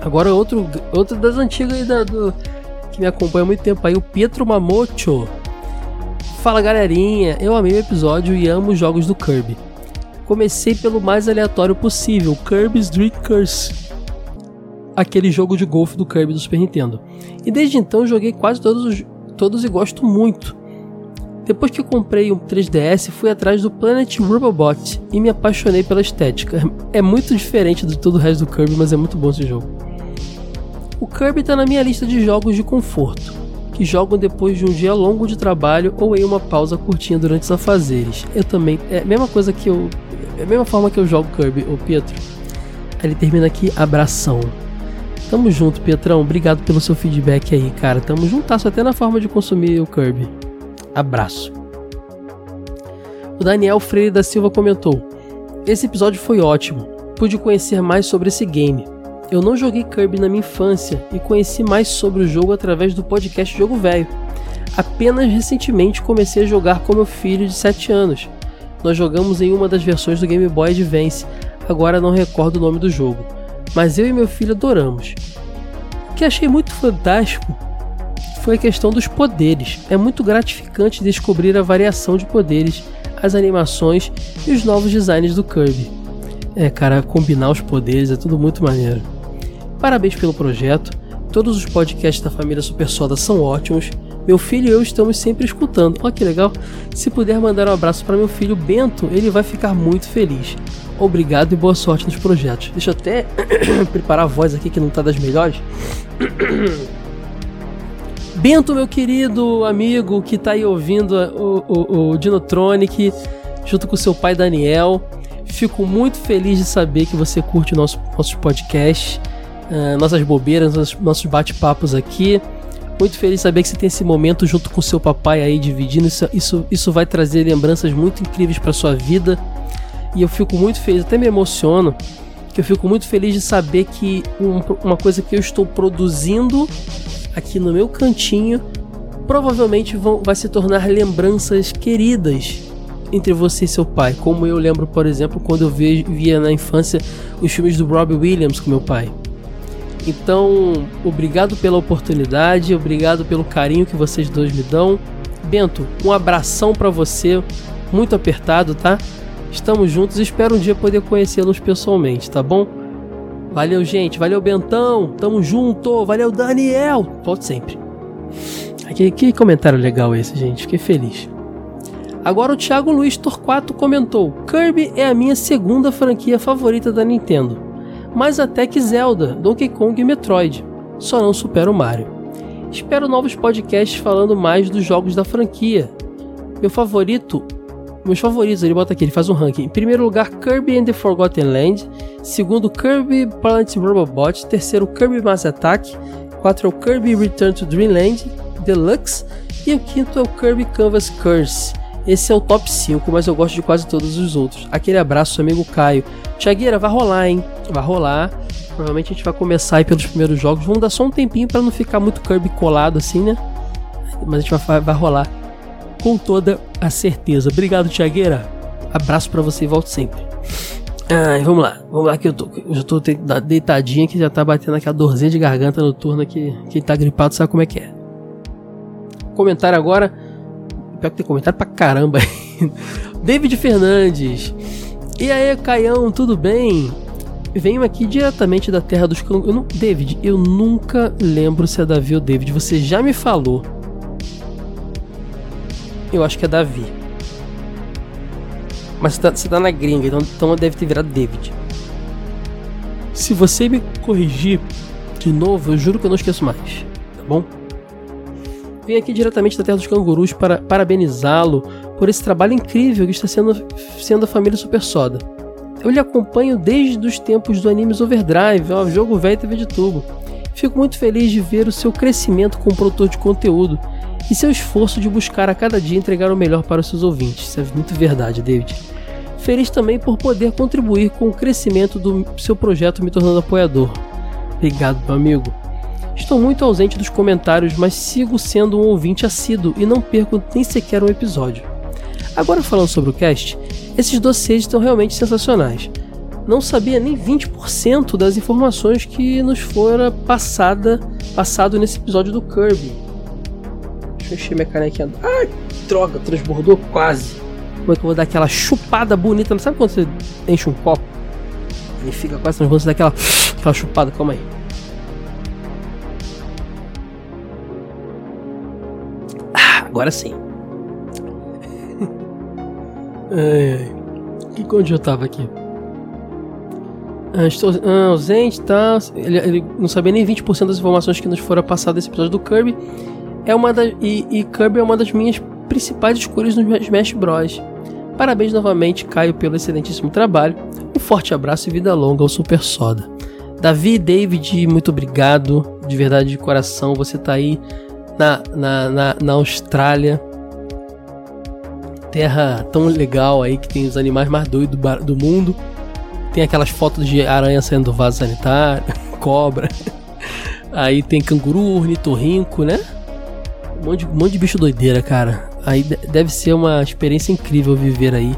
Agora outro, outro das antigas da, do, que me acompanha há muito tempo aí, o Pietro Mamocho. Fala galerinha, eu amei o episódio e amo os jogos do Kirby. Comecei pelo mais aleatório possível, Kirby's Dream Curse. Aquele jogo de golfe do Kirby do Super Nintendo. E desde então joguei quase todos, todos e gosto muito. Depois que comprei um 3DS, fui atrás do Planet Robobot e me apaixonei pela estética. É muito diferente de todo o resto do Kirby, mas é muito bom esse jogo. O Kirby está na minha lista de jogos de conforto, que jogam depois de um dia longo de trabalho ou em uma pausa curtinha durante os afazeres. Eu também, é a mesma coisa que eu, é a mesma forma que eu jogo Kirby, o Pietro. Ele termina aqui, abração. Tamo junto, Pietrão. Obrigado pelo seu feedback aí, cara. Tamo juntasso até na forma de consumir o Kirby. Abraço. O Daniel Freire da Silva comentou: Esse episódio foi ótimo. Pude conhecer mais sobre esse game. Eu não joguei Kirby na minha infância e conheci mais sobre o jogo através do podcast Jogo Velho. Apenas recentemente comecei a jogar com meu filho de 7 anos. Nós jogamos em uma das versões do Game Boy Advance, agora não recordo o nome do jogo, mas eu e meu filho adoramos. O que achei muito fantástico foi a questão dos poderes. É muito gratificante descobrir a variação de poderes, as animações e os novos designs do Kirby. É, cara, combinar os poderes é tudo muito maneiro. Parabéns pelo projeto. Todos os podcasts da família Super Soda são ótimos. Meu filho e eu estamos sempre escutando. Olha que legal. Se puder mandar um abraço para meu filho Bento, ele vai ficar muito feliz. Obrigado e boa sorte nos projetos. Deixa eu até preparar a voz aqui que não está das melhores. Bento, meu querido amigo que tá aí ouvindo o, o, o Dinotronic, junto com seu pai Daniel. Fico muito feliz de saber que você curte nosso, nossos podcasts, uh, nossas bobeiras, nossos, nossos bate-papos aqui. Muito feliz de saber que você tem esse momento junto com seu papai aí dividindo. Isso, isso, isso vai trazer lembranças muito incríveis para sua vida. E eu fico muito feliz, até me emociono, que eu fico muito feliz de saber que um, uma coisa que eu estou produzindo aqui no meu cantinho, provavelmente vão, vai se tornar lembranças queridas entre você e seu pai. Como eu lembro, por exemplo, quando eu via na infância os filmes do Robbie Williams com meu pai. Então, obrigado pela oportunidade, obrigado pelo carinho que vocês dois me dão. Bento, um abração para você, muito apertado, tá? Estamos juntos e espero um dia poder conhecê-los pessoalmente, tá bom? Valeu, gente. Valeu, Bentão. Tamo junto. Valeu, Daniel. Volte sempre. Que, que comentário legal esse, gente. Fiquei feliz. Agora o Thiago Luiz Torquato comentou: Kirby é a minha segunda franquia favorita da Nintendo. Mais até que Zelda, Donkey Kong e Metroid. Só não supera o Mario. Espero novos podcasts falando mais dos jogos da franquia. Meu favorito meus favoritos, ele bota aqui, ele faz um ranking. Em primeiro lugar, Kirby and the Forgotten Land. Segundo, Kirby Planet Robobot. Terceiro, Kirby Mass Attack. Quatro é o Kirby Return to Dreamland Deluxe. E o quinto é o Kirby Canvas Curse. Esse é o top 5, mas eu gosto de quase todos os outros. Aquele abraço, amigo Caio. Tiagueira, vai rolar, hein? Vai rolar. Provavelmente a gente vai começar aí pelos primeiros jogos. Vamos dar só um tempinho para não ficar muito Kirby colado assim, né? Mas a gente vai, vai rolar com toda a certeza. Obrigado, Tiagueira. Abraço para você e volto sempre. Ai, vamos lá, vamos lá que eu tô. Eu já tô deitadinha que já tá batendo aquela dorzinha de garganta noturna que quem tá gripado sabe como é que é. Comentário agora. Pior que tem comentário pra caramba. David Fernandes. E aí, Caião, tudo bem? Venho aqui diretamente da terra dos cangurus. David, eu nunca lembro se é Davi ou David. Você já me falou eu acho que é Davi. Mas você tá, você tá na gringa, então, então deve ter virado David. Se você me corrigir de novo, eu juro que eu não esqueço mais, tá bom? Vim aqui diretamente da Terra dos Cangurus para parabenizá-lo por esse trabalho incrível que está sendo, sendo a família Super Soda. Eu lhe acompanho desde os tempos do Animes Overdrive, ó, jogo velho TV de tubo. Fico muito feliz de ver o seu crescimento como produtor de conteúdo e seu esforço de buscar a cada dia entregar o melhor para os seus ouvintes. Isso é muito verdade, David. Feliz também por poder contribuir com o crescimento do seu projeto me tornando apoiador. Obrigado, meu amigo. Estou muito ausente dos comentários, mas sigo sendo um ouvinte assíduo e não perco nem sequer um episódio. Agora falando sobre o cast, Esses dossiês estão realmente sensacionais. Não sabia nem 20% das informações que nos fora passada, passado nesse episódio do Kirby. Deixa eu encher minha canequinha. Ai, droga, transbordou quase. Como é que eu vou dar aquela chupada bonita? Sabe quando você enche um copo? Ele fica quase transbordando, você dá aquela, aquela chupada, calma aí. Agora sim. ai, ai. Que onde eu tava aqui? Ah, estou ah, ausente, tá? Ele, ele, não sabia nem 20% das informações que nos foram passadas nesse episódio do Kirby. É uma e, e Kirby é uma das minhas principais escolhas no Smash Bros. Parabéns novamente, Caio, pelo excelentíssimo trabalho. Um forte abraço e vida longa ao Super Soda. Davi David, muito obrigado. De verdade, de coração. Você tá aí na, na, na, na Austrália. Terra tão legal aí que tem os animais mais doidos do, do mundo. Tem aquelas fotos de aranha saindo do vaso sanitário, cobra. Aí tem canguru, ornitorrinco, né? Um monte, um monte de bicho doideira, cara. Aí deve ser uma experiência incrível viver aí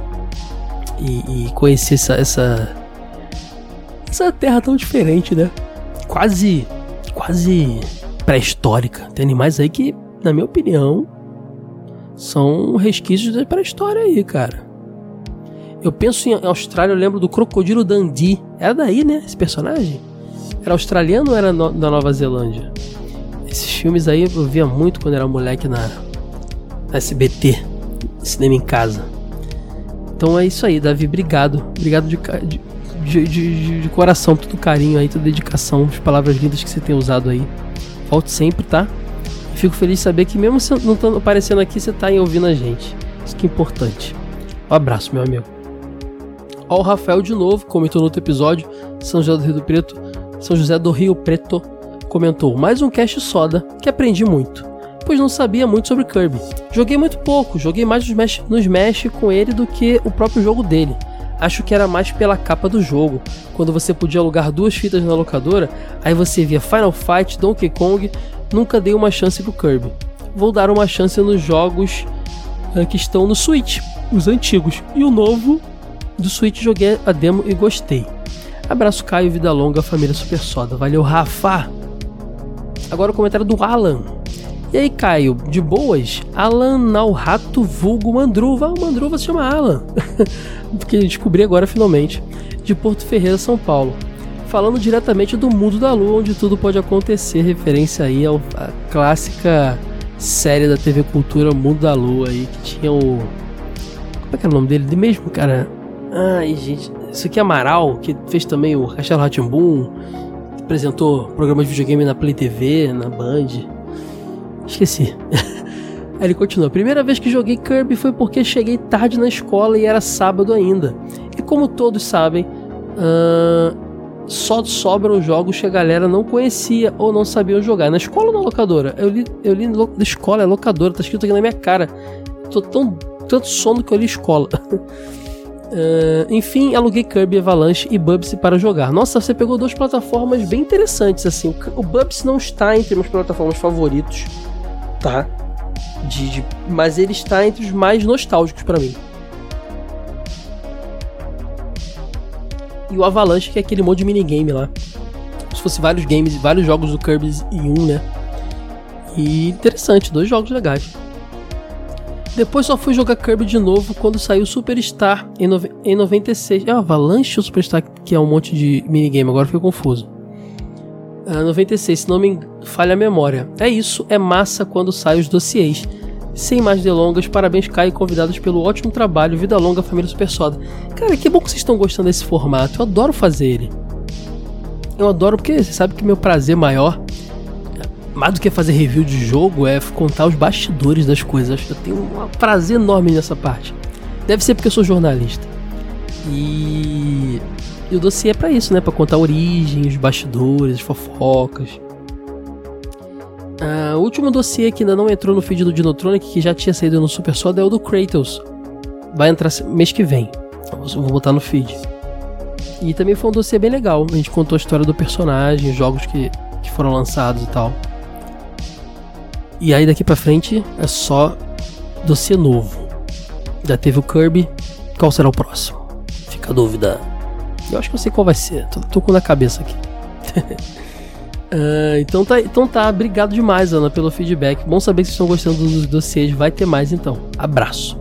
e, e conhecer essa, essa, essa terra tão diferente, né? Quase, quase pré-histórica. Tem animais aí que, na minha opinião, são resquícios da pré-história aí, cara. Eu penso em Austrália, eu lembro do Crocodilo Dundee. Era daí, né? Esse personagem? Era australiano ou era no, da Nova Zelândia? Esses filmes aí eu via muito quando era moleque na, na SBT, cinema em casa. Então é isso aí, Davi. Obrigado. Obrigado de, de, de, de coração todo carinho aí, toda dedicação, as palavras lindas que você tem usado aí. Volte sempre, tá? Fico feliz de saber que mesmo não estando aparecendo aqui, você tá aí ouvindo a gente. Isso que é importante. Um abraço, meu amigo. Ó, o Rafael de novo comentou no outro episódio, São José do Rio Preto, São José do Rio Preto, comentou mais um cast soda que aprendi muito, pois não sabia muito sobre Kirby. Joguei muito pouco, joguei mais no Smash, no Smash com ele do que o próprio jogo dele. Acho que era mais pela capa do jogo, quando você podia alugar duas fitas na locadora, aí você via Final Fight, Donkey Kong, nunca dei uma chance pro Kirby. Vou dar uma chance nos jogos uh, que estão no Switch, os antigos, e o novo do Switch joguei a demo e gostei. Abraço Caio, vida longa, família Super Soda. Valeu, Rafa! Agora o comentário do Alan. E aí, Caio, de boas? Alan Nalrato vulgo Mandruva. O Mandruva se chama Alan. Porque descobri agora finalmente. De Porto Ferreira, São Paulo. Falando diretamente do mundo da lua, onde tudo pode acontecer. Referência aí à clássica série da TV Cultura Mundo da Lua aí, que tinha o. Como é que era o nome dele? De mesmo, cara? Ai, gente. Isso aqui é Amaral, que fez também o Castelo Ratimbum. Apresentou programas de videogame na Play TV, na Band. Esqueci. Aí ele continua. Primeira vez que joguei Kirby foi porque cheguei tarde na escola e era sábado ainda. E como todos sabem, uh, só sobram jogos que a galera não conhecia ou não sabiam jogar. Na escola ou na locadora? Eu li, eu li na escola, é locadora, tá escrito aqui na minha cara. Tô tão tanto sono que eu li escola. Uh, enfim, aluguei Kirby Avalanche e Bubsy para jogar. Nossa, você pegou duas plataformas bem interessantes assim. O Bubsy não está entre meus plataformas favoritos, tá? De, de, mas ele está entre os mais nostálgicos para mim. E o Avalanche, que é aquele modo de minigame lá. Se fosse vários games, vários jogos do Kirby em um, né? E interessante, dois jogos legais. Depois só fui jogar Kirby de novo quando saiu Superstar em, em 96. É o Avalanche ou Superstar que é um monte de minigame? Agora fiquei confuso. Ah, 96, se não me falha a memória. É isso, é massa quando saem os dossiês. Sem mais delongas, parabéns Kai convidados pelo ótimo trabalho. Vida longa, família Super Soda. Cara, que bom que vocês estão gostando desse formato. Eu adoro fazer ele. Eu adoro porque você sabe que meu prazer maior mais do que fazer review de jogo, é contar os bastidores das coisas. Eu tenho um prazer enorme nessa parte. Deve ser porque eu sou jornalista. E, e o dossiê é para isso, né? Para contar a origem, os bastidores, as fofocas. Ah, o último dossiê que ainda não entrou no feed do Dinotronic, que já tinha saído no Super Soda, é o do Kratos. Vai entrar mês que vem. Vou botar no feed. E também foi um dossiê bem legal. A gente contou a história do personagem, os jogos que, que foram lançados e tal. E aí daqui para frente é só dossiê novo. Já teve o Kirby, qual será o próximo? Fica a dúvida. Eu acho que eu sei qual vai ser. Tô, tô com na cabeça aqui. uh, então, tá, então tá, obrigado demais, Ana, pelo feedback. Bom saber que vocês estão gostando dos dossiês. Vai ter mais então. Abraço.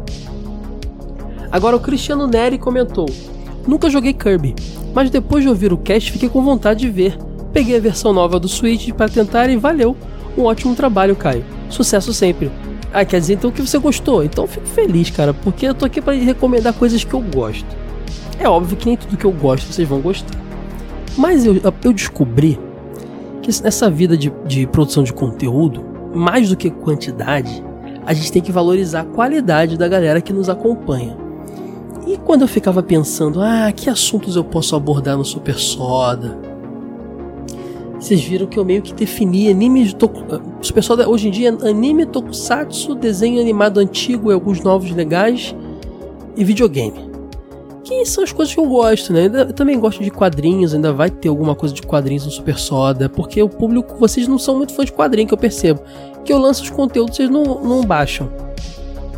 Agora o Cristiano Neri comentou: Nunca joguei Kirby, mas depois de ouvir o cast fiquei com vontade de ver. Peguei a versão nova do Switch para tentar e valeu. Um ótimo trabalho, Caio. Sucesso sempre. Ah, quer dizer então que você gostou? Então fico feliz, cara, porque eu tô aqui para recomendar coisas que eu gosto. É óbvio que nem tudo que eu gosto vocês vão gostar. Mas eu, eu descobri que nessa vida de, de produção de conteúdo, mais do que quantidade, a gente tem que valorizar a qualidade da galera que nos acompanha. E quando eu ficava pensando, ah, que assuntos eu posso abordar no Super Soda? Vocês viram que eu meio que defini anime de toku... Super Soda hoje em dia anime, tokusatsu, desenho animado antigo e alguns novos legais e videogame que são as coisas que eu gosto, né? Eu também gosto de quadrinhos, ainda vai ter alguma coisa de quadrinhos no Super Soda, porque o público, vocês não são muito fãs de quadrinho, que eu percebo. Que eu lanço os conteúdos, vocês não, não baixam.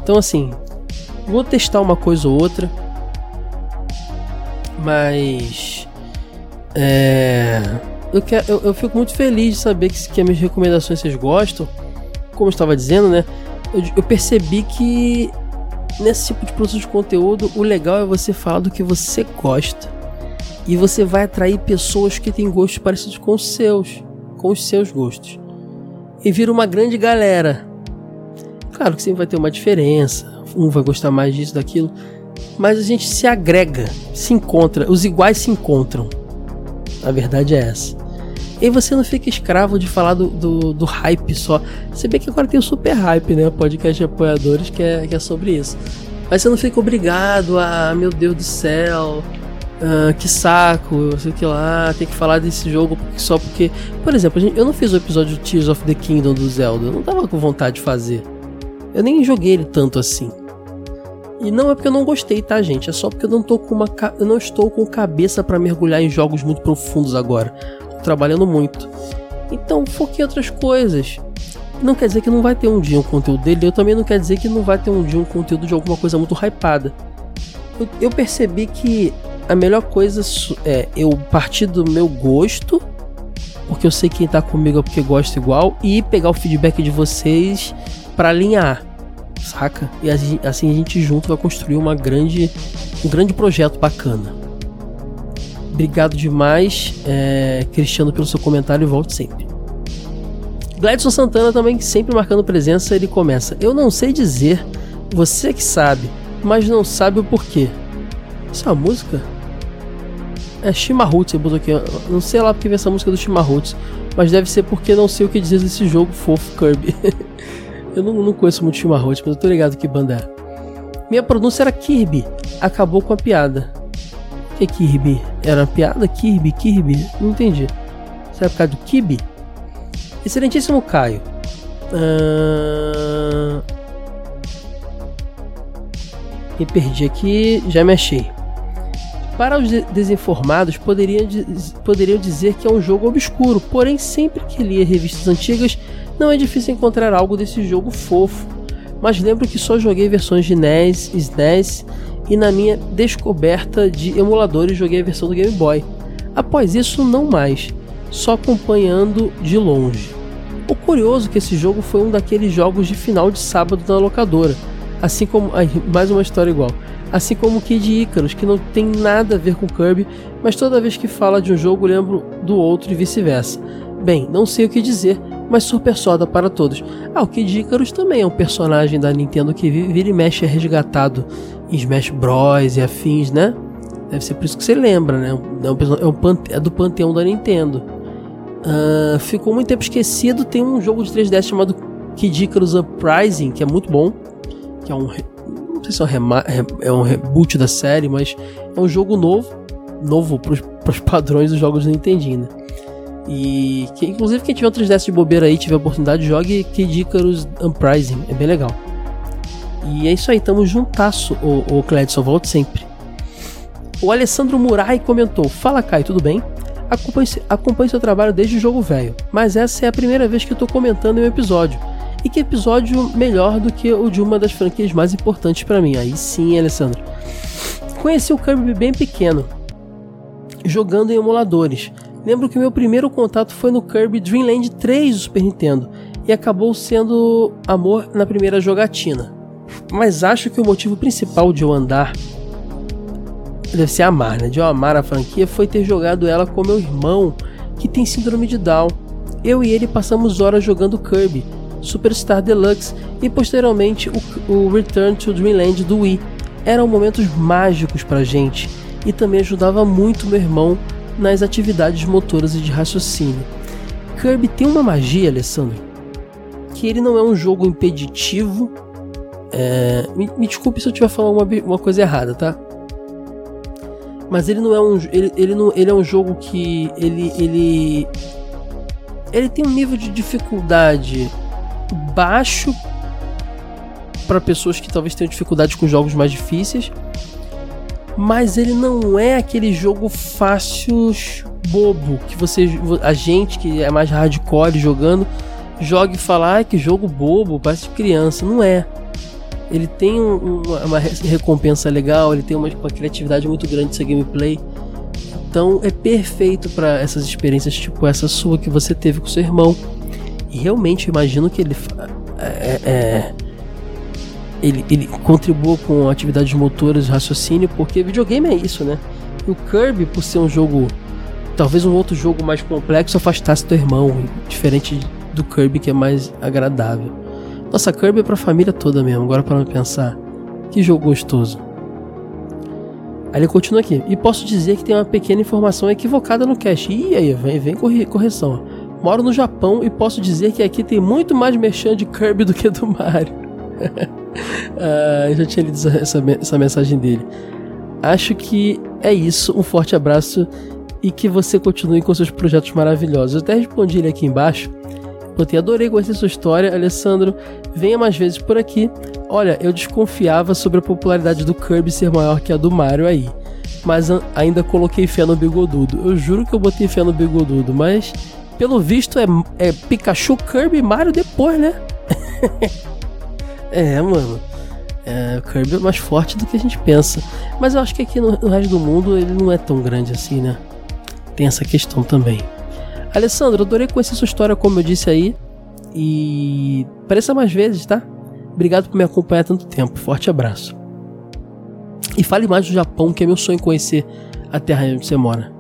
Então, assim, vou testar uma coisa ou outra, mas. É. Eu, quero, eu, eu fico muito feliz de saber que, que as minhas recomendações vocês gostam. Como eu estava dizendo, né? eu, eu percebi que nesse tipo de produção de conteúdo, o legal é você falar do que você gosta. E você vai atrair pessoas que têm gostos parecidos com os seus, com os seus gostos. E vira uma grande galera. Claro que sempre vai ter uma diferença, um vai gostar mais disso, daquilo, mas a gente se agrega, se encontra, os iguais se encontram. A verdade é essa. E você não fica escravo de falar do, do, do, hype só. Você vê que agora tem o super hype, né? O podcast de apoiadores que é, que é sobre isso. Mas você não fica obrigado a, meu Deus do céu, uh, que saco, sei que lá, tem que falar desse jogo só porque. Por exemplo, eu não fiz o episódio Tears of the Kingdom do Zelda, eu não tava com vontade de fazer. Eu nem joguei ele tanto assim. E não é porque eu não gostei, tá, gente? É só porque eu não tô com uma eu não estou com cabeça para mergulhar em jogos muito profundos agora trabalhando muito. Então foque em outras coisas. Não quer dizer que não vai ter um dia um conteúdo dele, eu também não quer dizer que não vai ter um dia um conteúdo de alguma coisa muito hypada. Eu, eu percebi que a melhor coisa é eu partir do meu gosto, porque eu sei que quem tá comigo é porque gosta igual, e pegar o feedback de vocês para alinhar, saca? E assim, assim a gente junto vai construir uma grande, um grande projeto bacana. Obrigado demais, é, Cristiano, pelo seu comentário e volte sempre. Gladson Santana também, sempre marcando presença, ele começa. Eu não sei dizer, você que sabe, mas não sabe o porquê. Essa música? É Shimahuts, você botou aqui. Não sei lá porque veio essa música do Shimahuts, mas deve ser porque não sei o que dizer desse jogo fofo Kirby. eu não, não conheço muito Shimahuts, mas eu tô ligado que banda é. Minha pronúncia era Kirby, acabou com a piada. Que Kirby? Era uma piada? Kirby, Kirby? Não entendi. Será por causa do Kibi? Excelentíssimo Caio. Uh... Me perdi aqui, já me achei. Para os desinformados, poderiam, poderiam dizer que é um jogo obscuro, porém, sempre que lia revistas antigas, não é difícil encontrar algo desse jogo fofo. Mas lembro que só joguei versões de NES, SNES e na minha descoberta de emuladores joguei a versão do Game Boy. Após isso, não mais, só acompanhando de longe. O curioso é que esse jogo foi um daqueles jogos de final de sábado na locadora, assim como ai, mais uma história igual, assim como Kid Icarus, que não tem nada a ver com Kirby, mas toda vez que fala de um jogo lembro do outro e vice-versa. Bem, não sei o que dizer, mas Super Soda para todos. Ah, o Kid Icarus também é um personagem da Nintendo que vira e mexe é resgatado em Smash Bros e afins, né? Deve ser por isso que você lembra, né? É, um, é, um, é do panteão da Nintendo. Uh, ficou muito tempo esquecido. Tem um jogo de 3DS chamado Kid Icarus Uprising, que é muito bom. Que é um. Não sei se é um, é um reboot da série, mas é um jogo novo. Novo para os padrões dos jogos do Nintendinho, né? E que, inclusive quem tiver outros 3DS de bobeira aí, tiver a oportunidade, jogue Kid Icarus Uprising, é bem legal. E é isso aí, tamo juntasso, o, o Cledson, volte sempre. O Alessandro Murai comentou: Fala Kai, tudo bem? Acompanhe, seu trabalho desde o jogo velho, mas essa é a primeira vez que eu tô comentando em um episódio. E que episódio melhor do que o de uma das franquias mais importantes para mim? Aí sim, Alessandro. Conheci o Kirby bem pequeno, jogando em emuladores. Lembro que meu primeiro contato foi no Kirby Dream Land 3 do Super Nintendo e acabou sendo amor na primeira jogatina. Mas acho que o motivo principal de eu andar deve ser amar, né? De eu amar a franquia foi ter jogado ela com meu irmão, que tem síndrome de Down. Eu e ele passamos horas jogando Kirby, Superstar Deluxe e posteriormente o, o Return to Dreamland do Wii. Eram momentos mágicos pra gente e também ajudava muito meu irmão nas atividades motoras e de raciocínio. Kirby tem uma magia, Alessandro, que ele não é um jogo impeditivo. É... Me, me, desculpe se eu estiver falando uma, uma coisa errada, tá? Mas ele não é um ele, ele, não, ele é um jogo que ele ele ele tem um nível de dificuldade baixo para pessoas que talvez tenham dificuldade com jogos mais difíceis, mas ele não é aquele jogo fácil bobo que você a gente que é mais hardcore jogando joga e fala ah, que jogo bobo, parece de criança, não é. Ele tem um, uma, uma, recompensa legal, ele tem uma, uma criatividade muito grande de ser gameplay. Então é perfeito para essas experiências tipo essa sua que você teve com seu irmão. E realmente imagino que ele é, é, é, ele, ele contribua com atividades motoras, raciocínio, porque videogame é isso, né? E o Kirby, por ser um jogo, talvez um outro jogo mais complexo, afastasse teu irmão, diferente do Kirby que é mais agradável. Nossa, Kirby é pra família toda mesmo, agora para pensar. Que jogo gostoso. Aí ele continua aqui. E posso dizer que tem uma pequena informação equivocada no cache. E aí, vem, vem correção. Moro no Japão e posso dizer que aqui tem muito mais merchan de Kirby do que do Mario. ah, eu já tinha lido essa, essa mensagem dele. Acho que é isso. Um forte abraço e que você continue com seus projetos maravilhosos. Eu até respondi ele aqui embaixo. Eu adorei conhecer sua história, Alessandro. Venha mais vezes por aqui. Olha, eu desconfiava sobre a popularidade do Kirby ser maior que a do Mario aí. Mas ainda coloquei fé no Bigodudo. Eu juro que eu botei fé no Bigodudo, mas pelo visto é, é Pikachu, Kirby e Mario depois, né? é, mano. É, o Kirby é mais forte do que a gente pensa. Mas eu acho que aqui no, no resto do mundo ele não é tão grande assim, né? Tem essa questão também. Alessandro, adorei conhecer sua história, como eu disse aí. E pareça mais vezes, tá? Obrigado por me acompanhar tanto tempo. Forte abraço. E fale mais do Japão, que é meu sonho conhecer a terra onde você mora.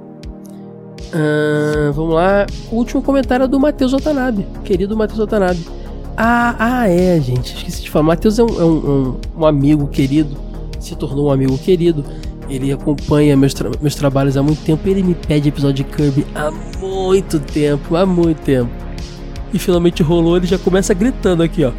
Vamos lá. O último comentário é do Matheus Otanabe. Querido Matheus Otanabe. Ah, ah, é, gente. Esqueci de falar. Matheus é, um, é um, um, amigo querido. Se tornou um amigo querido. Ele acompanha meus, tra meus trabalhos há muito tempo. Ele me pede episódio de Kirby há muito tempo, há muito tempo. E finalmente rolou, ele já começa gritando aqui, ó.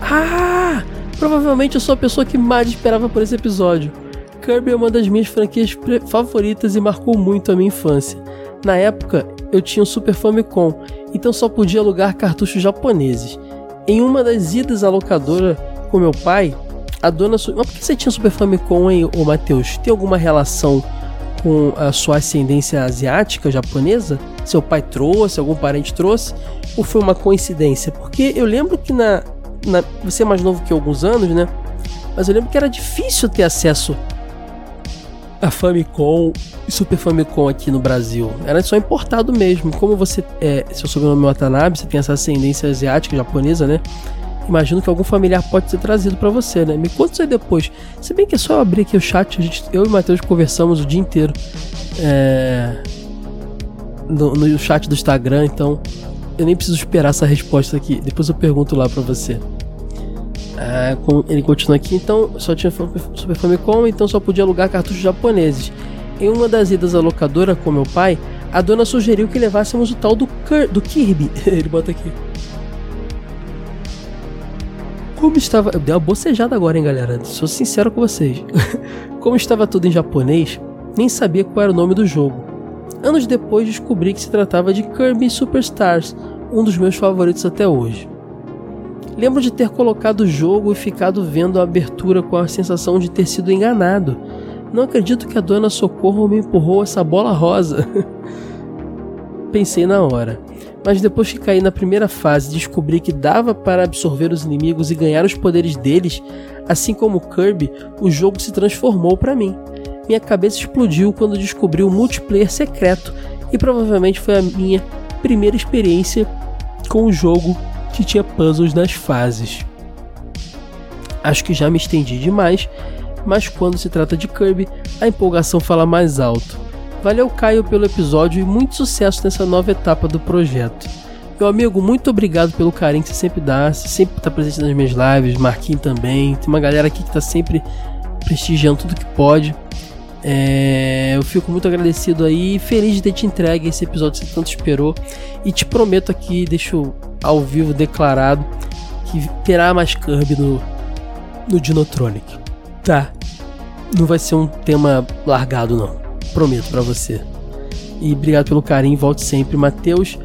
Ah! Provavelmente eu sou a pessoa que mais esperava por esse episódio. Kirby é uma das minhas franquias favoritas e marcou muito a minha infância. Na época, eu tinha um Super Famicom, então só podia alugar cartuchos japoneses. Em uma das idas à locadora com meu pai, a dona. Mas por que você tinha Super Famicom, hein, ô Matheus? Tem alguma relação com a sua ascendência asiática, japonesa? Seu pai trouxe, algum parente trouxe? Ou foi uma coincidência? Porque eu lembro que na. na você é mais novo que alguns anos, né? Mas eu lembro que era difícil ter acesso a Famicom e Super Famicom aqui no Brasil. Era só importado mesmo. Como você é, seu sobrenome é Watanabe, você tem essa ascendência asiática, japonesa, né? imagino que algum familiar pode ter trazido para você, né? Me conta isso aí depois. Se bem que é só eu abrir aqui o chat, gente, eu e o Matheus conversamos o dia inteiro é, no, no, chat do Instagram, então eu nem preciso esperar essa resposta aqui. Depois eu pergunto lá para você. É, ele continua aqui, então só tinha Super Famicom, então só podia alugar cartuchos japoneses. Em uma das idas à locadora com meu pai, a dona sugeriu que levássemos o tal do, do Kirby. ele bota aqui. Como estava. Eu dei uma bocejada agora, hein, galera? Sou sincero com vocês. Como estava tudo em japonês, nem sabia qual era o nome do jogo. Anos depois descobri que se tratava de Kirby Superstars, um dos meus favoritos até hoje. Lembro de ter colocado o jogo e ficado vendo a abertura com a sensação de ter sido enganado. Não acredito que a dona Socorro me empurrou essa bola rosa. Pensei na hora mas depois que caí na primeira fase e descobri que dava para absorver os inimigos e ganhar os poderes deles, assim como Kirby, o jogo se transformou para mim. minha cabeça explodiu quando descobri o multiplayer secreto e provavelmente foi a minha primeira experiência com um jogo que tinha puzzles nas fases. Acho que já me estendi demais, mas quando se trata de Kirby, a empolgação fala mais alto. Valeu Caio pelo episódio e muito sucesso nessa nova etapa do projeto. Meu amigo, muito obrigado pelo carinho que você sempre dá, você sempre está presente nas minhas lives, Marquinhos também, tem uma galera aqui que está sempre prestigiando tudo que pode. É, eu fico muito agradecido aí, feliz de ter te entregue esse episódio que você tanto esperou. E te prometo aqui, deixo ao vivo declarado que terá mais Kirby no, no Dinotronic. Tá. Não vai ser um tema largado, não. Prometo para você. E obrigado pelo carinho, volte sempre, Matheus.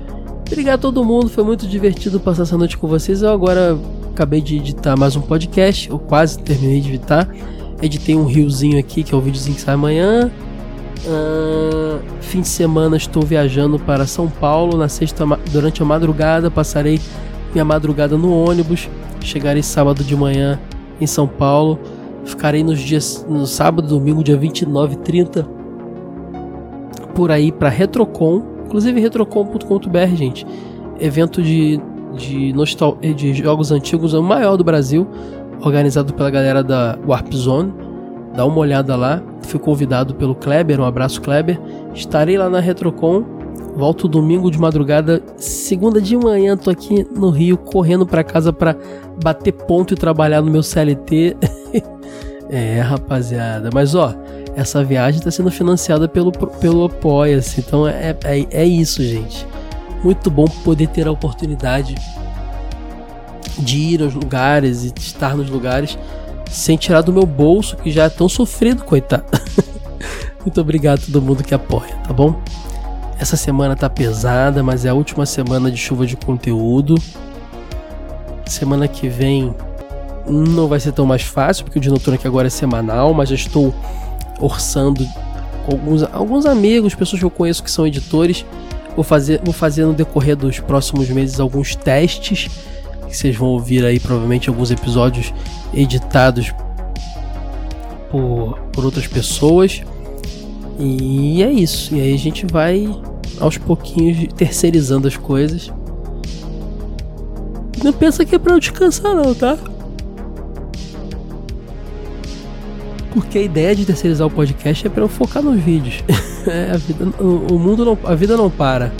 Obrigado a todo mundo, foi muito divertido passar essa noite com vocês. Eu agora acabei de editar mais um podcast, eu quase terminei de editar. Editei um riozinho aqui, que é o videozinho que sai amanhã. Uh, fim de semana estou viajando para São Paulo. Na sexta, durante a madrugada, passarei minha madrugada no ônibus. Chegarei sábado de manhã em São Paulo. Ficarei nos dias no sábado, domingo, dia 29 e 30 por aí para Retrocon, inclusive retrocon.com.br, gente. Evento de de, nostal de jogos antigos, é o maior do Brasil, organizado pela galera da Warp Zone. Dá uma olhada lá. Fui convidado pelo Kleber, um abraço Kleber. Estarei lá na Retrocon. Volto domingo de madrugada, segunda de manhã tô aqui no Rio correndo para casa para bater ponto e trabalhar no meu CLT. é, rapaziada, mas ó, essa viagem está sendo financiada pelo pelo Apoia-se, então é, é, é isso, gente. Muito bom poder ter a oportunidade de ir aos lugares e estar nos lugares sem tirar do meu bolso, que já é tão sofrido, coitado. Muito obrigado a todo mundo que apoia, tá bom? Essa semana tá pesada, mas é a última semana de chuva de conteúdo. Semana que vem não vai ser tão mais fácil, porque o de noturno aqui agora é semanal, mas já estou orçando alguns, alguns amigos, pessoas que eu conheço que são editores. Vou fazer, vou fazer no decorrer dos próximos meses alguns testes que vocês vão ouvir aí provavelmente alguns episódios editados por, por outras pessoas. E é isso. E aí a gente vai aos pouquinhos terceirizando as coisas. Não pensa que é pra eu descansar não, tá? Porque a ideia de terceirizar o podcast é para eu focar nos vídeos. é, a vida, o, o, mundo não, a vida não para.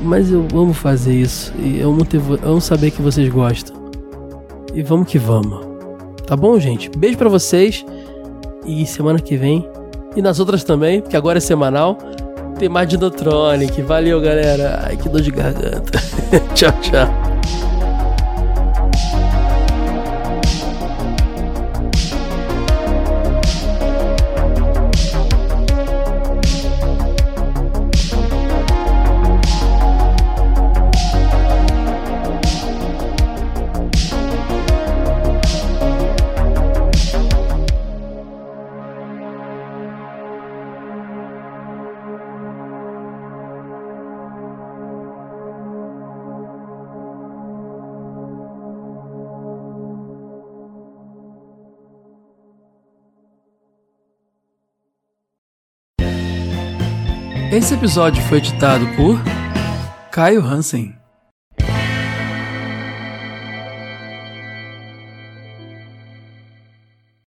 Mas eu amo fazer isso. E eu amo, ter, eu amo saber que vocês gostam. E vamos que vamos. Tá bom, gente? Beijo para vocês. E semana que vem. E nas outras também, porque agora é semanal. Tem mais Dinotronic. Valeu, galera. Ai, que dor de garganta. tchau, tchau. Esse episódio foi editado por Caio Hansen.